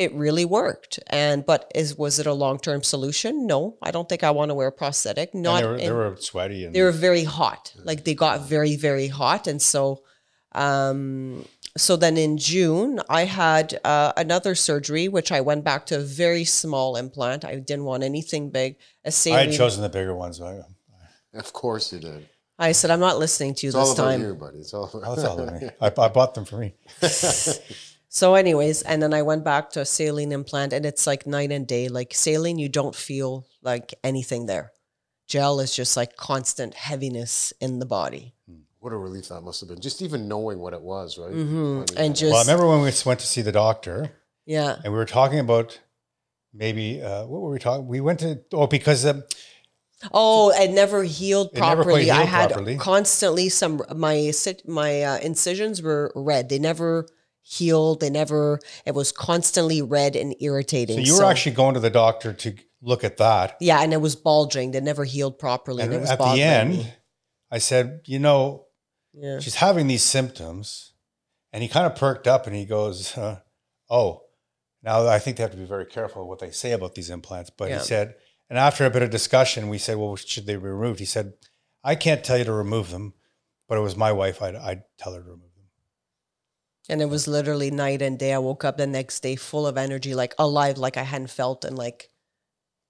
it really worked. And but is was it a long-term solution? No. I don't think I want to wear a prosthetic. And Not they were, in- they were sweaty and they were very hot like they got very very hot and so um so then in june i had uh, another surgery which i went back to a very small implant i didn't want anything big a I had saline, chosen the bigger ones. I, Of course you did. I said i'm not listening to you It's this all about time you, buddy. It's all about oh, that's all of me. (laughs) I, I bought them for me. (laughs) so anyways and then i went back to a saline implant and it's like night and day like saline you don't feel like anything there gel is just like constant heaviness in the body What a relief that must have been. Just even knowing what it was, right? Mhm. When you And just- Well, I remember when we went to see the doctor yeah and we were talking about maybe, uh, what were we talking? We went to, oh, because um, Oh, it never healed It never properly. I had properly. constantly some my my uh, incisions were red. They never healed. They never. It was constantly red and irritating. so you were actually going to the doctor to look at that. yeah, and it was bulging. They never healed properly, and, And it was at the end, me. I said, you know, Yeah. she's having these symptoms. And he kind of perked up and he goes, uh, oh, now I think they have to be very careful what they say about these implants. But Yeah. he said, and after a bit of discussion, we said, well, should they be removed? He said, I can't tell you to remove them, but it was my wife. I'd, I'd tell her to remove them. And it was literally night and day. I woke up the next day full of energy, like alive, like I hadn't felt in like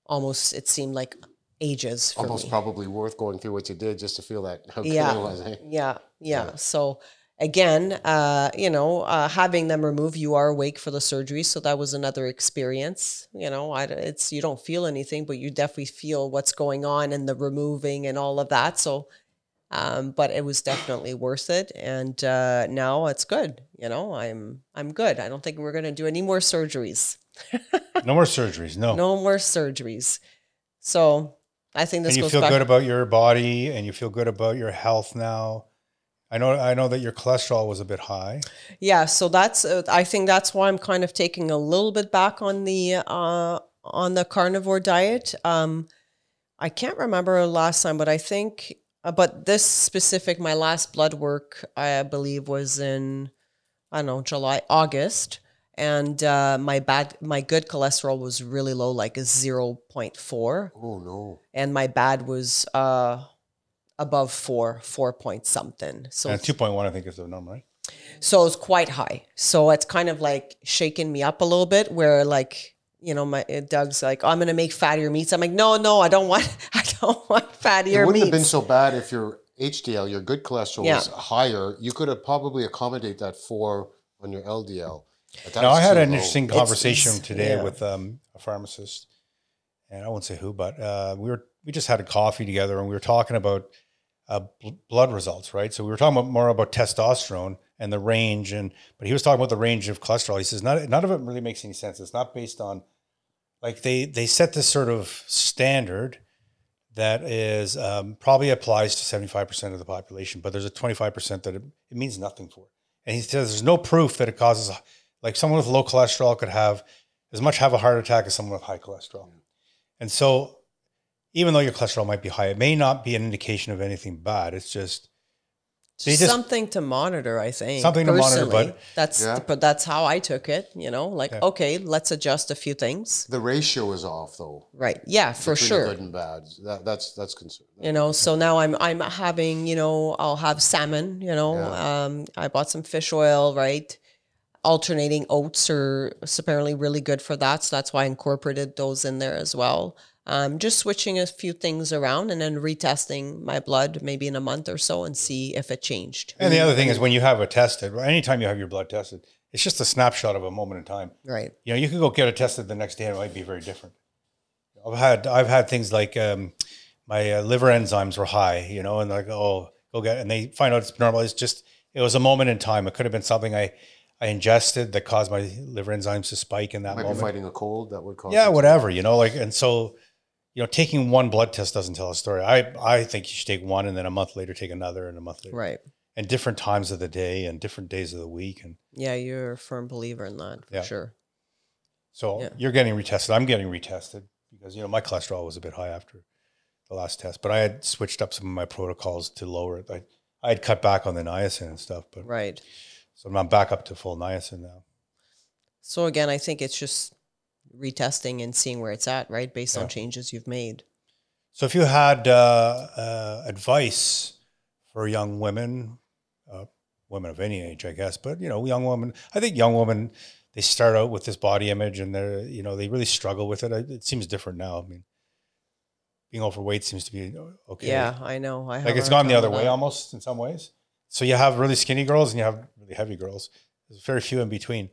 almost. It seemed like ages. Almost me. probably worth going through what you did just to feel that how Yeah. it was. Eh? Yeah, yeah. Yeah. So again, uh, you know, uh, having them remove, you are awake for the surgery, so that was another experience. You know, I, it's you don't feel anything, but you definitely feel what's going on and the removing and all of that. So, um, but it was definitely worth it, and uh, now it's good. You know, I'm I'm good. I don't think we're gonna do any more surgeries. (laughs) No more surgeries. No. No more surgeries. So I think this and you feel back. good about your body and you feel good about your health now. I know, I know that your cholesterol was a bit high. Yeah, so that's uh, I think that's why I'm kind of taking a little bit back on the uh on the carnivore diet. Um I can't remember last time, but I think uh, but this specific my last blood work I believe was in I don't know, July, August. And uh, my bad, my good cholesterol was really low, like a zero point four, Oh no. and my bad was uh, above four, four point something. So And 2.1, I think, is the number, right? so it's quite high. So it's kind of like shaking me up a little bit where like, you know, my uh, Doug's like, oh, I'm gonna make fattier meats. I'm like, no, no, I don't want (laughs) I don't want fattier meats. It fattier wouldn't meats. have been so bad if your HDL, your good cholesterol, Yeah. was higher. You could have probably accommodate that for on your LDL. Now, I had an low. interesting It's- conversation it's- today yeah. with um, a pharmacist, and I won't say who, but uh, we were we just had a coffee together, and we were talking about uh, bl- blood results, right? So we were talking about more about testosterone and the range, and but he was talking about the range of cholesterol. He says not none of it really makes any sense. It's not based on like they they set this sort of standard that is um, probably applies to 75% of the population, but there's a 25% that it, it means nothing for. And he says there's no proof that it causes, like someone with low cholesterol could have as much have a heart attack as someone with high cholesterol. And so even though your cholesterol might be high, it may not be an indication of anything bad. It's just, they just- something to monitor, I think. Something to monitor, but- that's Yeah. but that's how I took it, you know, like Yeah. okay, let's adjust a few things. the ratio is off though. Right. Yeah, for sure. Good and bad. That, that's that's concern. you know so now i'm i'm having you know i'll have salmon you know Yeah. um i bought some fish oil right alternating oats are apparently really good for that so that's why i incorporated those in there as well um just switching a few things around and then retesting my blood maybe in a month or so and see if it changed and the other thing is when you have it tested, or anytime you have your blood tested, it's just a snapshot of a moment in time. right you know, you could go get it tested the next day and it might be very different. I've had I've had things like um, my uh, liver enzymes were high, you know, and like oh go get, and they find out it's normal. It's just it was a moment in time. It could have been something I I ingested that caused my liver enzymes to spike in that Might be moment. fighting a cold that would cause. Yeah, whatever, you know, like and so you know, taking one blood test doesn't tell a story. I I think you should take one and then a month later take another and a month later, right and different times of the day and different days of the week and. yeah you're a firm believer in that for Yeah. sure So Yeah. you're getting retested. I'm getting retested because you know my cholesterol was a bit high after the last test, but I had switched up some of my protocols to lower it. I I had cut back on the niacin and stuff, but Right. so I'm back up to full niacin now. So again, I think it's just retesting and seeing where it's at, right? Based Yeah. on changes you've made. So if you had uh, uh, advice for young women, uh, women of any age, I guess, but you know, young women, I think young women, they start out with this body image and they're, you know, they really struggle with it. It seems different now. I mean, being overweight seems to be okay. Yeah, I know. I Like it's gone the other way almost in some ways. So you have really skinny girls and you have really heavy girls. There's very few in between.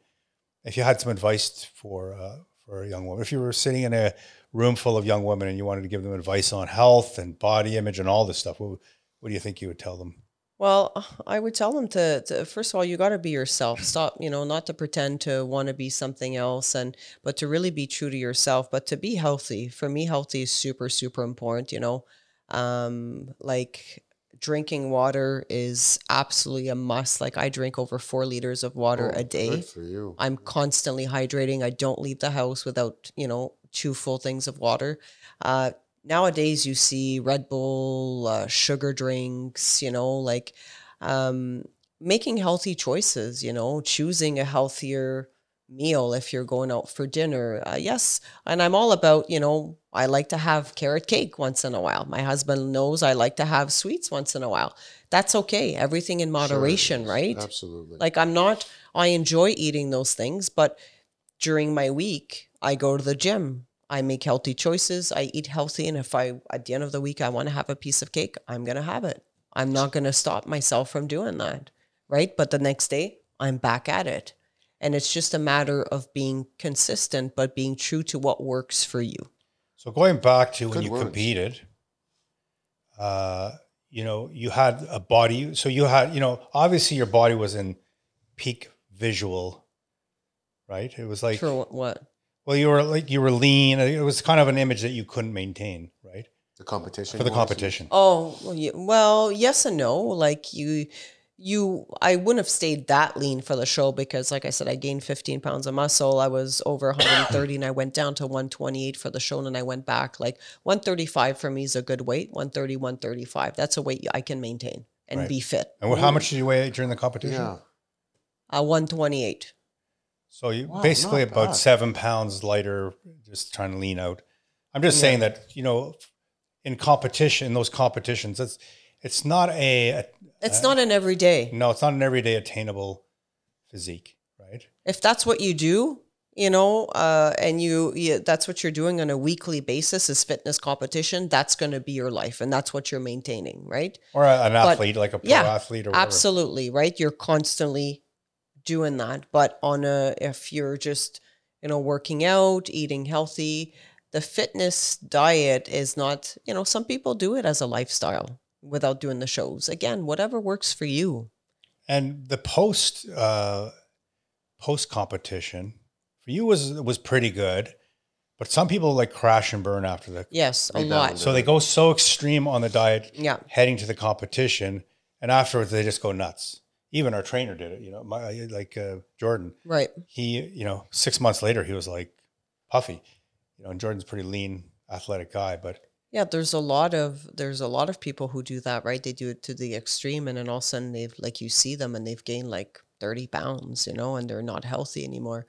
If you had some advice for uh, for a young woman, if you were sitting in a room full of young women and you wanted to give them advice on health and body image and all this stuff, what, what do you think you would tell them? Well, I would tell them to, to first of all, you got to be yourself. Stop, you know, not to pretend to want to be something else, and but to really be true to yourself. But to be healthy. For me, healthy is super, super important. You know, um, like drinking water is absolutely a must. Like I drink over four liters of water Oh, a day. Good for you. I'm constantly hydrating. I don't leave the house without, you know, two full things of water. Uh, nowadays, you see Red Bull, uh, sugar drinks, you know, like um, making healthy choices, you know, choosing a healthier meal if you're going out for dinner. Uh, yes. And I'm all about, you know, I like to have carrot cake once in a while. My husband knows I like to have sweets once in a while. That's okay. Everything in moderation, is. right? Absolutely. Like I'm not I enjoy eating those things, but during my week, I go to the gym. I make healthy choices. I eat healthy and if I at the end of the week I want to have a piece of cake, I'm going to have it. I'm not going to stop myself from doing that, right? But the next day, I'm back at it. And it's just a matter of being consistent but being true to what works for you. So going back to when you words. competed, uh, you know, you had a body. So you had, you know, obviously your body was in peak visual, right? It was like, For what? well, you were like, you were lean. It was kind of an image that you couldn't maintain, right? the competition. For the competition. Oh, well, yes and no. Like you, you, I wouldn't have stayed that lean for the show because, like I said, I gained 15 pounds of muscle. I was over 130 and I went down to 128 for the show and then I went back. Like 135 for me is a good weight. 130, 135. That's a weight I can maintain and Right. be fit. And what, how much did you weigh during the competition? Yeah. Uh, 128. So you Wow, basically about bad. seven pounds lighter, just trying to lean out. I'm just saying that, you know, in competition, those competitions, it's, it's not a, a It's not an everyday. No, it's not an everyday attainable physique, right? If that's what you do, you know, uh, and you, you that's what you're doing on a weekly basis is fitness competition. That's going to be your life, and that's what you're maintaining, right? Or a- an But- athlete, like a pro yeah, athlete or whatever. Absolutely, right? You're constantly doing that. But on a if you're just, you know, working out, eating healthy, the fitness diet is not, you know, some people do it as a lifestyle without doing the shows. Again, whatever works for you. And the post uh, post competition for you was was pretty good, but some people like crash and burn after the. Yes, a Rebound. lot. So they go so extreme on the diet, Yeah. heading to the competition, and afterwards they just go nuts. Even our trainer did it. You know, my, like uh, Jordan. Right. He, you know, six months later he was like puffy. You know, and Jordan's a pretty lean, athletic guy, but Yeah, there's a lot of there's a lot of people who do that, right? They do it to the extreme, and then all of a sudden they've like you see them and they've gained like thirty pounds, you know, and they're not healthy anymore.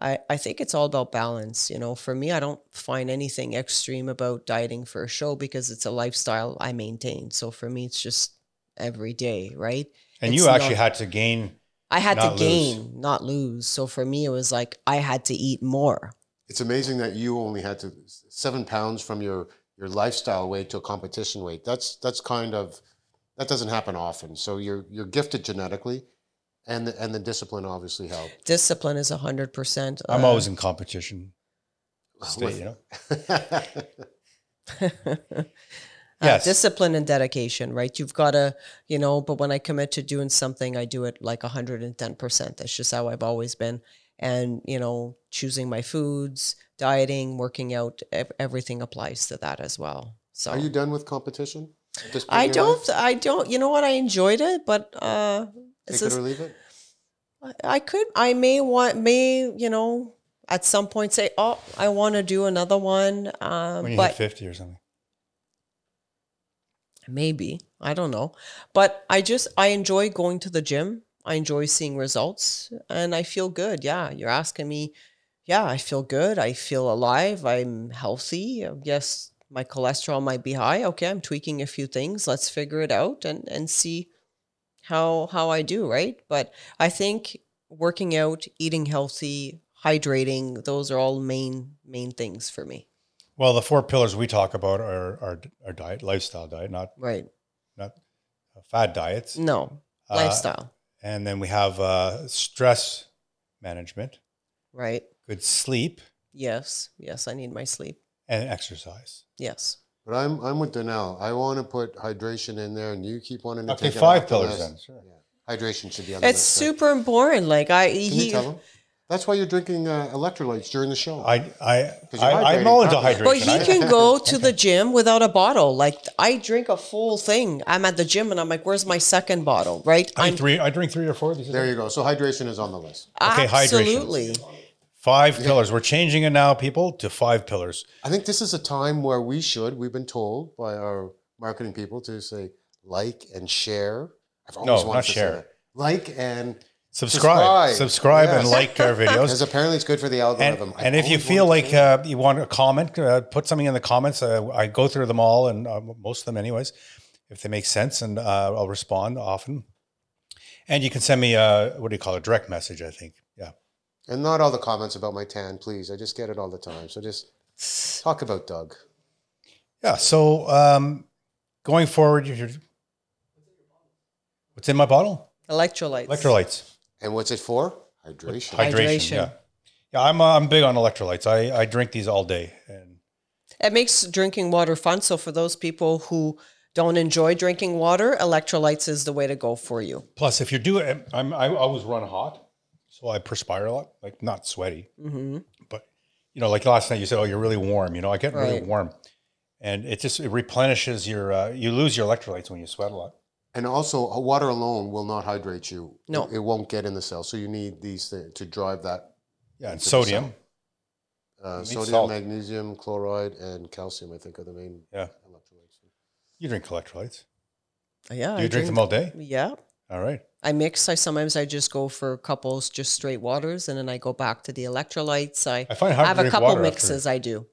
I I think it's all about balance, you know. For me, I don't find anything extreme about dieting for a show because it's a lifestyle I maintain. So for me, it's just every day, right? and It's you actually not- had to gain. I had Not to lose. gain, not lose. So for me, it was like I had to eat more. It's amazing that you only had to seven pounds from your your lifestyle weight to a competition weight. That's that's kind of that doesn't happen often. So you're you're gifted genetically, and the, and the discipline obviously helps. Discipline is a hundred percent. I'm uh, always in competition state, you know. (laughs) Uh, Yes. discipline and dedication, right? You've got to, you know, but when I commit to doing something, I do it like 110%. That's just how I've always been. And, you know, choosing my foods, dieting, working out everything applies to that as well. So Are you done with competition? at this point I in your life? don't, I don't, you know what? I enjoyed it, but, uh, it's Take it or leave it. I could, I may want, may, you know, at some point say, "Oh, I want to do another one," um, when you but hit 50 or something. maybe I don't know. But I just I enjoy going to the gym. I enjoy seeing results, and I feel good. Yeah, you're asking me. Yeah, I feel good. I feel alive. I'm healthy. Yes, my cholesterol might be high. Okay, I'm tweaking a few things. Let's figure it out and and see how how I do, right? But I think working out, eating healthy, hydrating, those are all main main things for me. Well, the four pillars we talk about are our, our diet, lifestyle diet, not Right. not uh, fad diets. No. Uh, Lifestyle. And then we have uh, stress management, Right. good sleep, Yes. Yes, I need my sleep. and exercise. Yes. But I'm I'm with Danelle. I want to put hydration in there, and you keep wanting to Okay, take it five off the pillars list. then. Sure. Hydration should be on the It's list. right? super important. Like I Can he you tell them? That's why you're drinking uh, electrolytes during the show. I I, 'Cause you're I I'm all into hydration. but he can go (laughs) to the gym without a bottle. Like I drink a full thing. I'm at the gym and I'm like, where's my second bottle? Right? I I'm drink three. I drink three or four. of these a there you go. So hydration is on the list. Okay, hydration. absolutely. Five pillars. We're changing it now, people, to five pillars. I think this is a time where we should. We've been told by our marketing people to say like and share. I've always No, wanted not to share. say that. Like and Subscribe, Subscribe. subscribe, and like our videos. (laughs) because apparently it's good for the And, algorithm. I've and if you feel like to say that. uh, you want a comment, uh, put something in the comments. Uh, I go through them all, and uh, most of them, anyways, if they make sense, and uh, I'll respond often. And you can send me a what do you call it, a direct message? I think, yeah. and not all the comments about my tan, please. I just get it all the time. So just talk about Doug. Yeah. So um, going forward, you're, what's in my bottle? Electrolytes. Electrolytes, And what's it for? Hydration. hydration. Hydration. Yeah. Yeah, I'm uh, I'm big on electrolytes. I, I drink these all day, and It makes drinking water fun. So for those people who don't enjoy drinking water, electrolytes is the way to go for you. plus, if you're doing, I'm I always run hot, so I perspire a lot, like not sweaty, hmm but you know, like last night you said, oh, you're really warm. You know, I get really warm, and it just it replenishes your. Uh, you lose your electrolytes when you sweat a lot. And also, uh, water alone will not hydrate you. No. It, it won't get in the cell. So you need these things to drive that Yeah, and sodium. uh, sodium, salt. magnesium, chloride, and calcium, I think, are the main Yeah. electrolytes. You drink electrolytes. Yeah. Do you I drink them all day? Yeah. All right. I mix. I sometimes I just go for couples, just straight waters, and then I go back to the electrolytes. I, I find it I have to a couple water mixes. I do.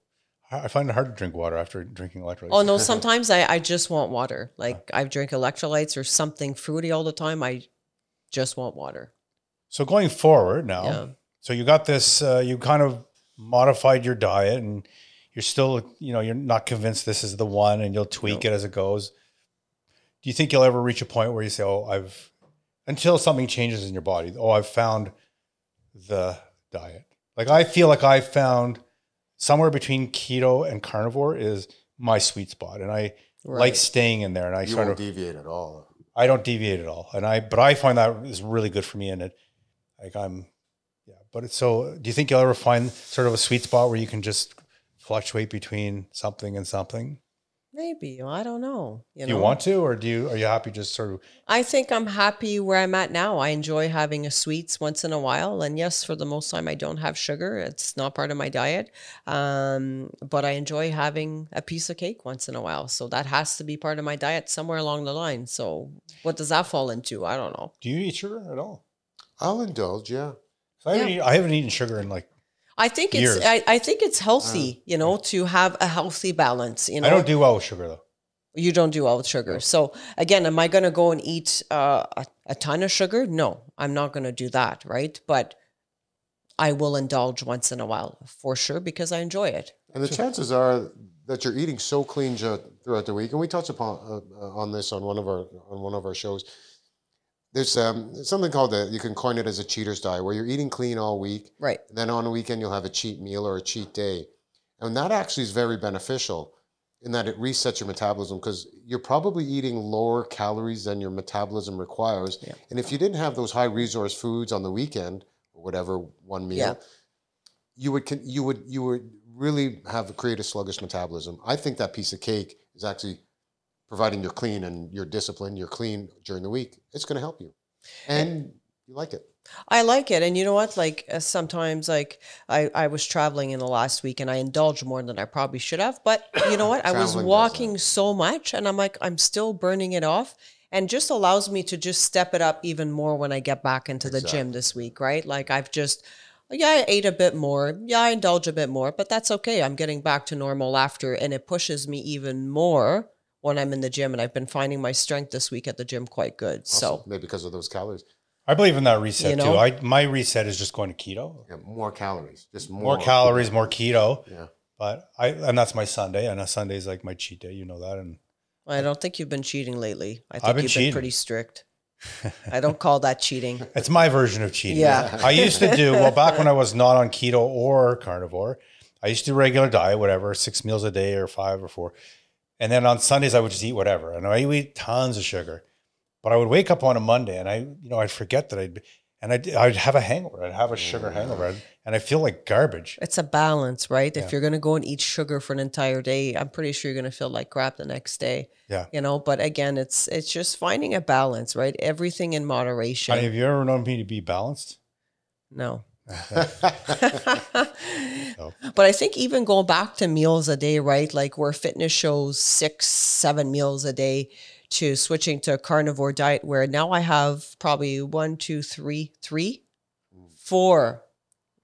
I find it hard to drink water after drinking electrolytes. Oh no, (laughs) sometimes I, I just want water. Like I drink electrolytes or something fruity all the time. I just want water. So going forward now, Yeah. so you got this. Uh, you kind of modified your diet, and you're still, you know, you're not convinced this is the one, and you'll tweak it as it goes. Do you think you'll ever reach a point where you say, "Oh, I've," until something changes in your body? Oh, I've found the diet. Like I feel like I found somewhere between keto and carnivore is my sweet spot, and I like staying in there. And I You sort won't of deviate at all. I don't deviate at all, and I but I find that is really good for me, and it like I'm yeah. But it's so. Do you think you'll ever find sort of a sweet spot where you can just fluctuate between something and something? Maybe I don't know. You Do you want to, or do you are you happy just sort of? I think I'm happy where I'm at now. I enjoy having a sweets once in a while, and yes, for the most time, I don't have sugar. It's not part of my diet, um, but I enjoy having a piece of cake once in a while. So that has to be part of my diet somewhere along the line. So what does that fall into? I don't know. Do you eat sugar at all? I'll indulge, yeah. 'Cause I haven't, Yeah. eat- I haven't eaten sugar in like I think it's I, I think it's healthy, you know, to have a healthy balance. You know, I don't do well with sugar though. you don't do well with sugar. So again, am I going to go and eat uh, a, a ton of sugar? No, I'm not going to do that, right? But I will indulge once in a while for sure because I enjoy it. And the chances are that you're eating so clean throughout the week, and we touched upon uh, uh, on this on one of our on one of our shows. There's um, something called the you can coin it as a cheater's diet, where you're eating clean all week, Right. and then on a weekend you'll have a cheat meal or a cheat day, and that actually is very beneficial in that it resets your metabolism because you're probably eating lower calories than your metabolism requires. Yeah. And if you didn't have those high resource foods on the weekend or whatever one meal, Yeah. you would you would you would really have create a sluggish metabolism. I think that piece of cake is actually providing you're clean and you're disciplined, you're clean during the week. It's going to help you, and you like it. I like it. And you know what? Like uh, sometimes like I, I was traveling in the last week and I indulged more than I probably should have. But you know what? I was Traveling does walking so much and I'm like, I'm still burning it off. And just allows me to just step it up even more when I get back into the gym this week, right? Like I've just yeah, I ate a bit more. Yeah, I indulge a bit more, but that's okay. I'm getting back to normal after, and it pushes me even more when I'm in the gym. And I've been finding my strength this week at the gym quite good. So maybe because of those calories. I believe in that reset You too. I my reset is just going to keto. Yeah, more calories, just more, More calories, more keto. Yeah. But I and that's my Sunday, and a Sunday is like my cheat day. You know that, and I don't think you've been cheating lately. I think I've been you've cheating. been pretty strict. (laughs) I don't call that cheating. It's my version of cheating. Yeah. I used to do, well, back when I was not on keto or carnivore, I used to do regular diet, whatever, six meals a day or five or four. And then on Sundays, I would just eat whatever. And I would eat tons of sugar. But I would wake up on a Monday and I, you know, I'd forget that I'd, and I'd, I'd have a hangover. I'd have a sugar mm. hangover. And I feel like garbage. It's a balance, right? Yeah. If you're going to go and eat sugar for an entire day, I'm pretty sure you're going to feel like crap the next day. Yeah. You know, but again, it's it's just finding a balance, right? Everything in moderation. Honey, have you ever known me to be balanced? No. (laughs) But I think even going back to meals a day, right? Like where fitness shows six, seven meals a day to switching to a carnivore diet where now I have probably one, two, three, three, four,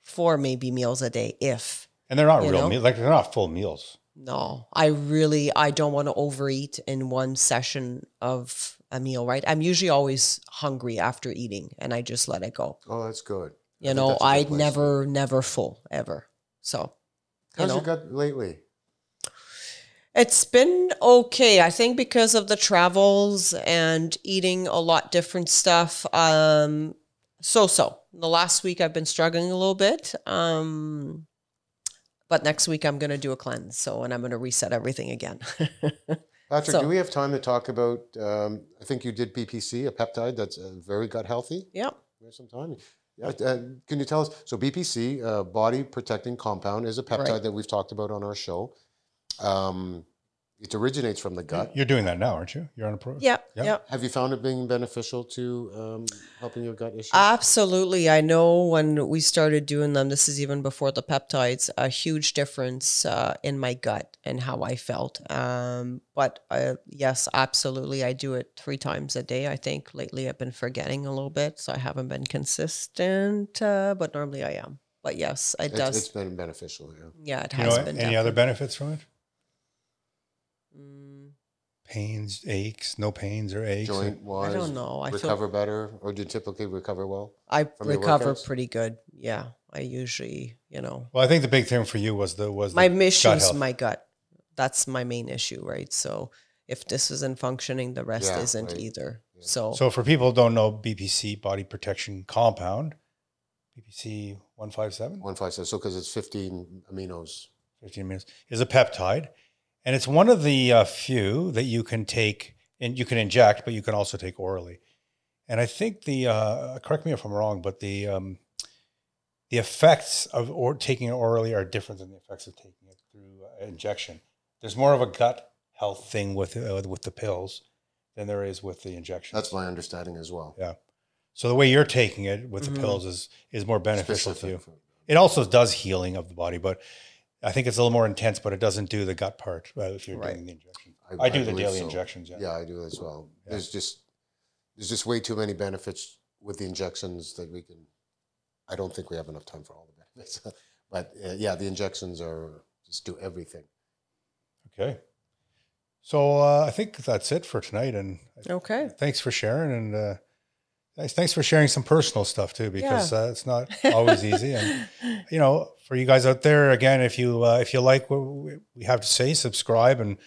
four maybe meals a day, if. And they're not real know? meals. Like they're not full meals. No, I really I don't want to overeat in one session of a meal, right? I'm usually always hungry after eating and I just let it go. Oh, that's good. I You think know, that's a good I never never full ever. So, you How's know. your gut lately? It's been okay. I think because of the travels and eating a lot different stuff. Um, so so. The last week I've been struggling a little bit. Um, but next week I'm gonna do a cleanse. So and I'm gonna reset everything again. (laughs) Patrick, So- do we have time to talk about? Um, I think you did BPC, a peptide that's uh, very gut healthy. yep. We have some time. Yeah, uh, can you tell us? So BPC, uh, body protecting compound, is a peptide Right. that we've talked about on our show. Um, it originates from the gut. You're doing that now, aren't you? You're on a pro. Yep. Yeah. Yep. Have you found it being beneficial to um, helping your gut issues? Absolutely. I know when we started doing them, this is even before the peptides, a huge difference uh, in my gut and how I felt. Um, but uh, yes, absolutely. I do it three times a day. I think lately I've been forgetting a little bit, so I haven't been consistent, uh, but normally I am. But yes, it It's- does. it's been beneficial. Yeah. yeah, it You has know, been. any other benefits from it? Mm, Pains, aches, no pains or aches. Joint wise, I don't know. I feel recover better, or do you typically recover well? I recover pretty good. Yeah, I usually, you know, Well, I think the big thing for you was the was my the issue gut is my gut. That's my main issue, right? So if this isn't functioning, the rest Yeah, isn't right. either. So, So for people who don't know BPC, body protection compound, BPC one five seven. One five seven. So because it's fifteen aminos. 15 minutes is a peptide and it's one of the uh, few that you can take and you can inject but you can also take orally. And i think the uh, correct me if i'm wrong but the um, the effects of or taking it orally are different than the effects of taking it through uh, injection. There's more of a gut health thing with uh, with the pills than there is with the injection. That's my understanding as well. yeah. So the way you're taking it with Mhm. the pills is is more beneficial to you. it also does healing of the body, but I think it's a little more intense. But it doesn't do the gut part uh, if you're Right. doing the injection. I, do the believe daily so. injections. Yeah. Yeah, I do as well. Yeah. There's just there's just way too many benefits with the injections that we can. I don't think we have enough time for all the benefits, (laughs) but uh, yeah, the injections are just do everything. Okay. So uh, I think that's it for tonight. And okay. thanks for sharing. And uh, thanks, thanks for sharing some personal stuff too, because uh, it's not (laughs) always easy. And you know, for you guys out there, again, if you uh, if you like what we we have to say, subscribe and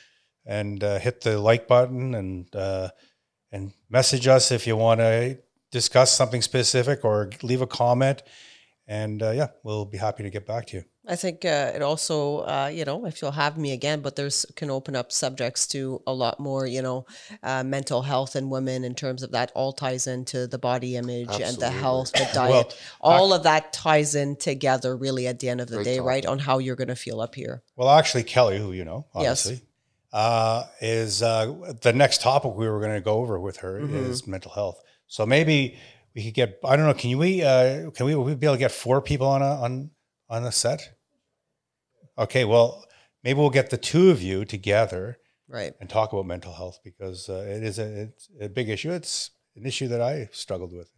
and uh, hit the like button and uh, and message us if you want to discuss something specific or leave a comment. And uh, yeah, we'll be happy to get back to you. I think uh, it also, uh, you know, if you'll have me again, but there's can open up subjects to a lot more, you know, uh, mental health and women in terms of that all ties into the body image and the health, the (laughs) diet. Well, all of that ties in together really at the end of the Great day, right? On how you're going to feel up here. Well, actually, Kelly, who you know, Yes. obviously, uh, is uh, the next topic we were going to go over with her Mhm. is mental health. So maybe we could get. I don't know. Can you we? Uh, can we? We be able to get four people on a on on a set? Okay. Well, maybe we'll get the two of you together Right. and talk about mental health because uh, it is a it's a big issue. It's an issue that I struggled with.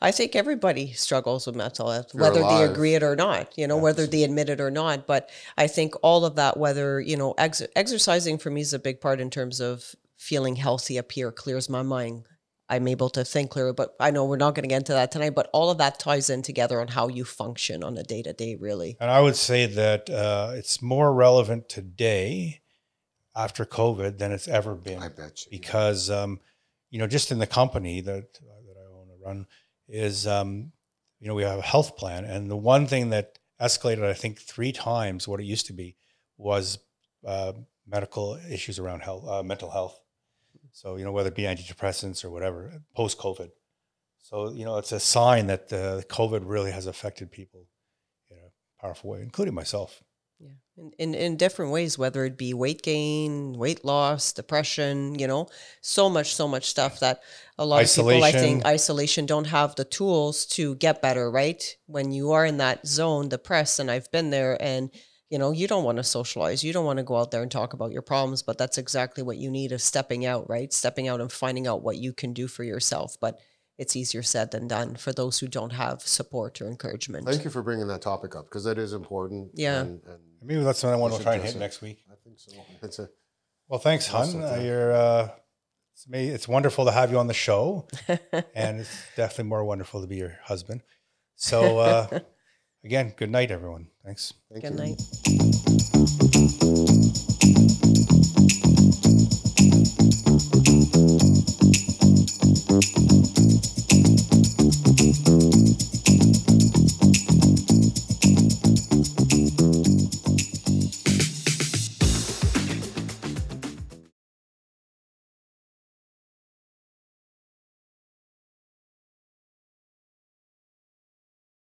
I think everybody struggles with mental health, You're whether they agree it or not, you know, whether they admit it or not. But I think all of that, whether, you know, ex- exercising for me is a big part in terms of feeling healthy up here, clears my mind. I'm able to think clearer, but I know we're not going to get into that tonight. But all of that ties in together on how you function on a day to day, really. And I would say that uh, it's more relevant today after COVID than it's ever been. I bet you. because um, you know just in the company that that I own and run is um, you know we have a health plan and the one thing that escalated I think three times what it used to be was uh, medical issues around health uh, mental health so you know whether it be antidepressants or whatever post COVID so you know it's a sign that uh, COVID really has affected people in a powerful way including myself Yeah. In, in, in different ways, whether it be weight gain, weight loss, depression, you know, so much, so much stuff that a lot of people, I think, isolation don't have the tools to get better, right? When you are in that zone, depressed, and I've been there, and, you know, you don't want to socialize. You don't want to go out there and talk about your problems, but that's exactly what you need is stepping out, right? Stepping out and finding out what you can do for yourself. But it's easier said than done for those who don't have support or encouragement. Thank you for bringing that topic up because that is important. Yeah. And, and maybe that's what I want to try and hit it. next week I think so. It's a Well, thanks, Hun. Uh, you. you're uh, it's, ma- it's wonderful to have you on the show, (laughs) and it's definitely more wonderful to be your husband. So, uh, (laughs) again, good night, everyone. Thanks. thank Good you. night.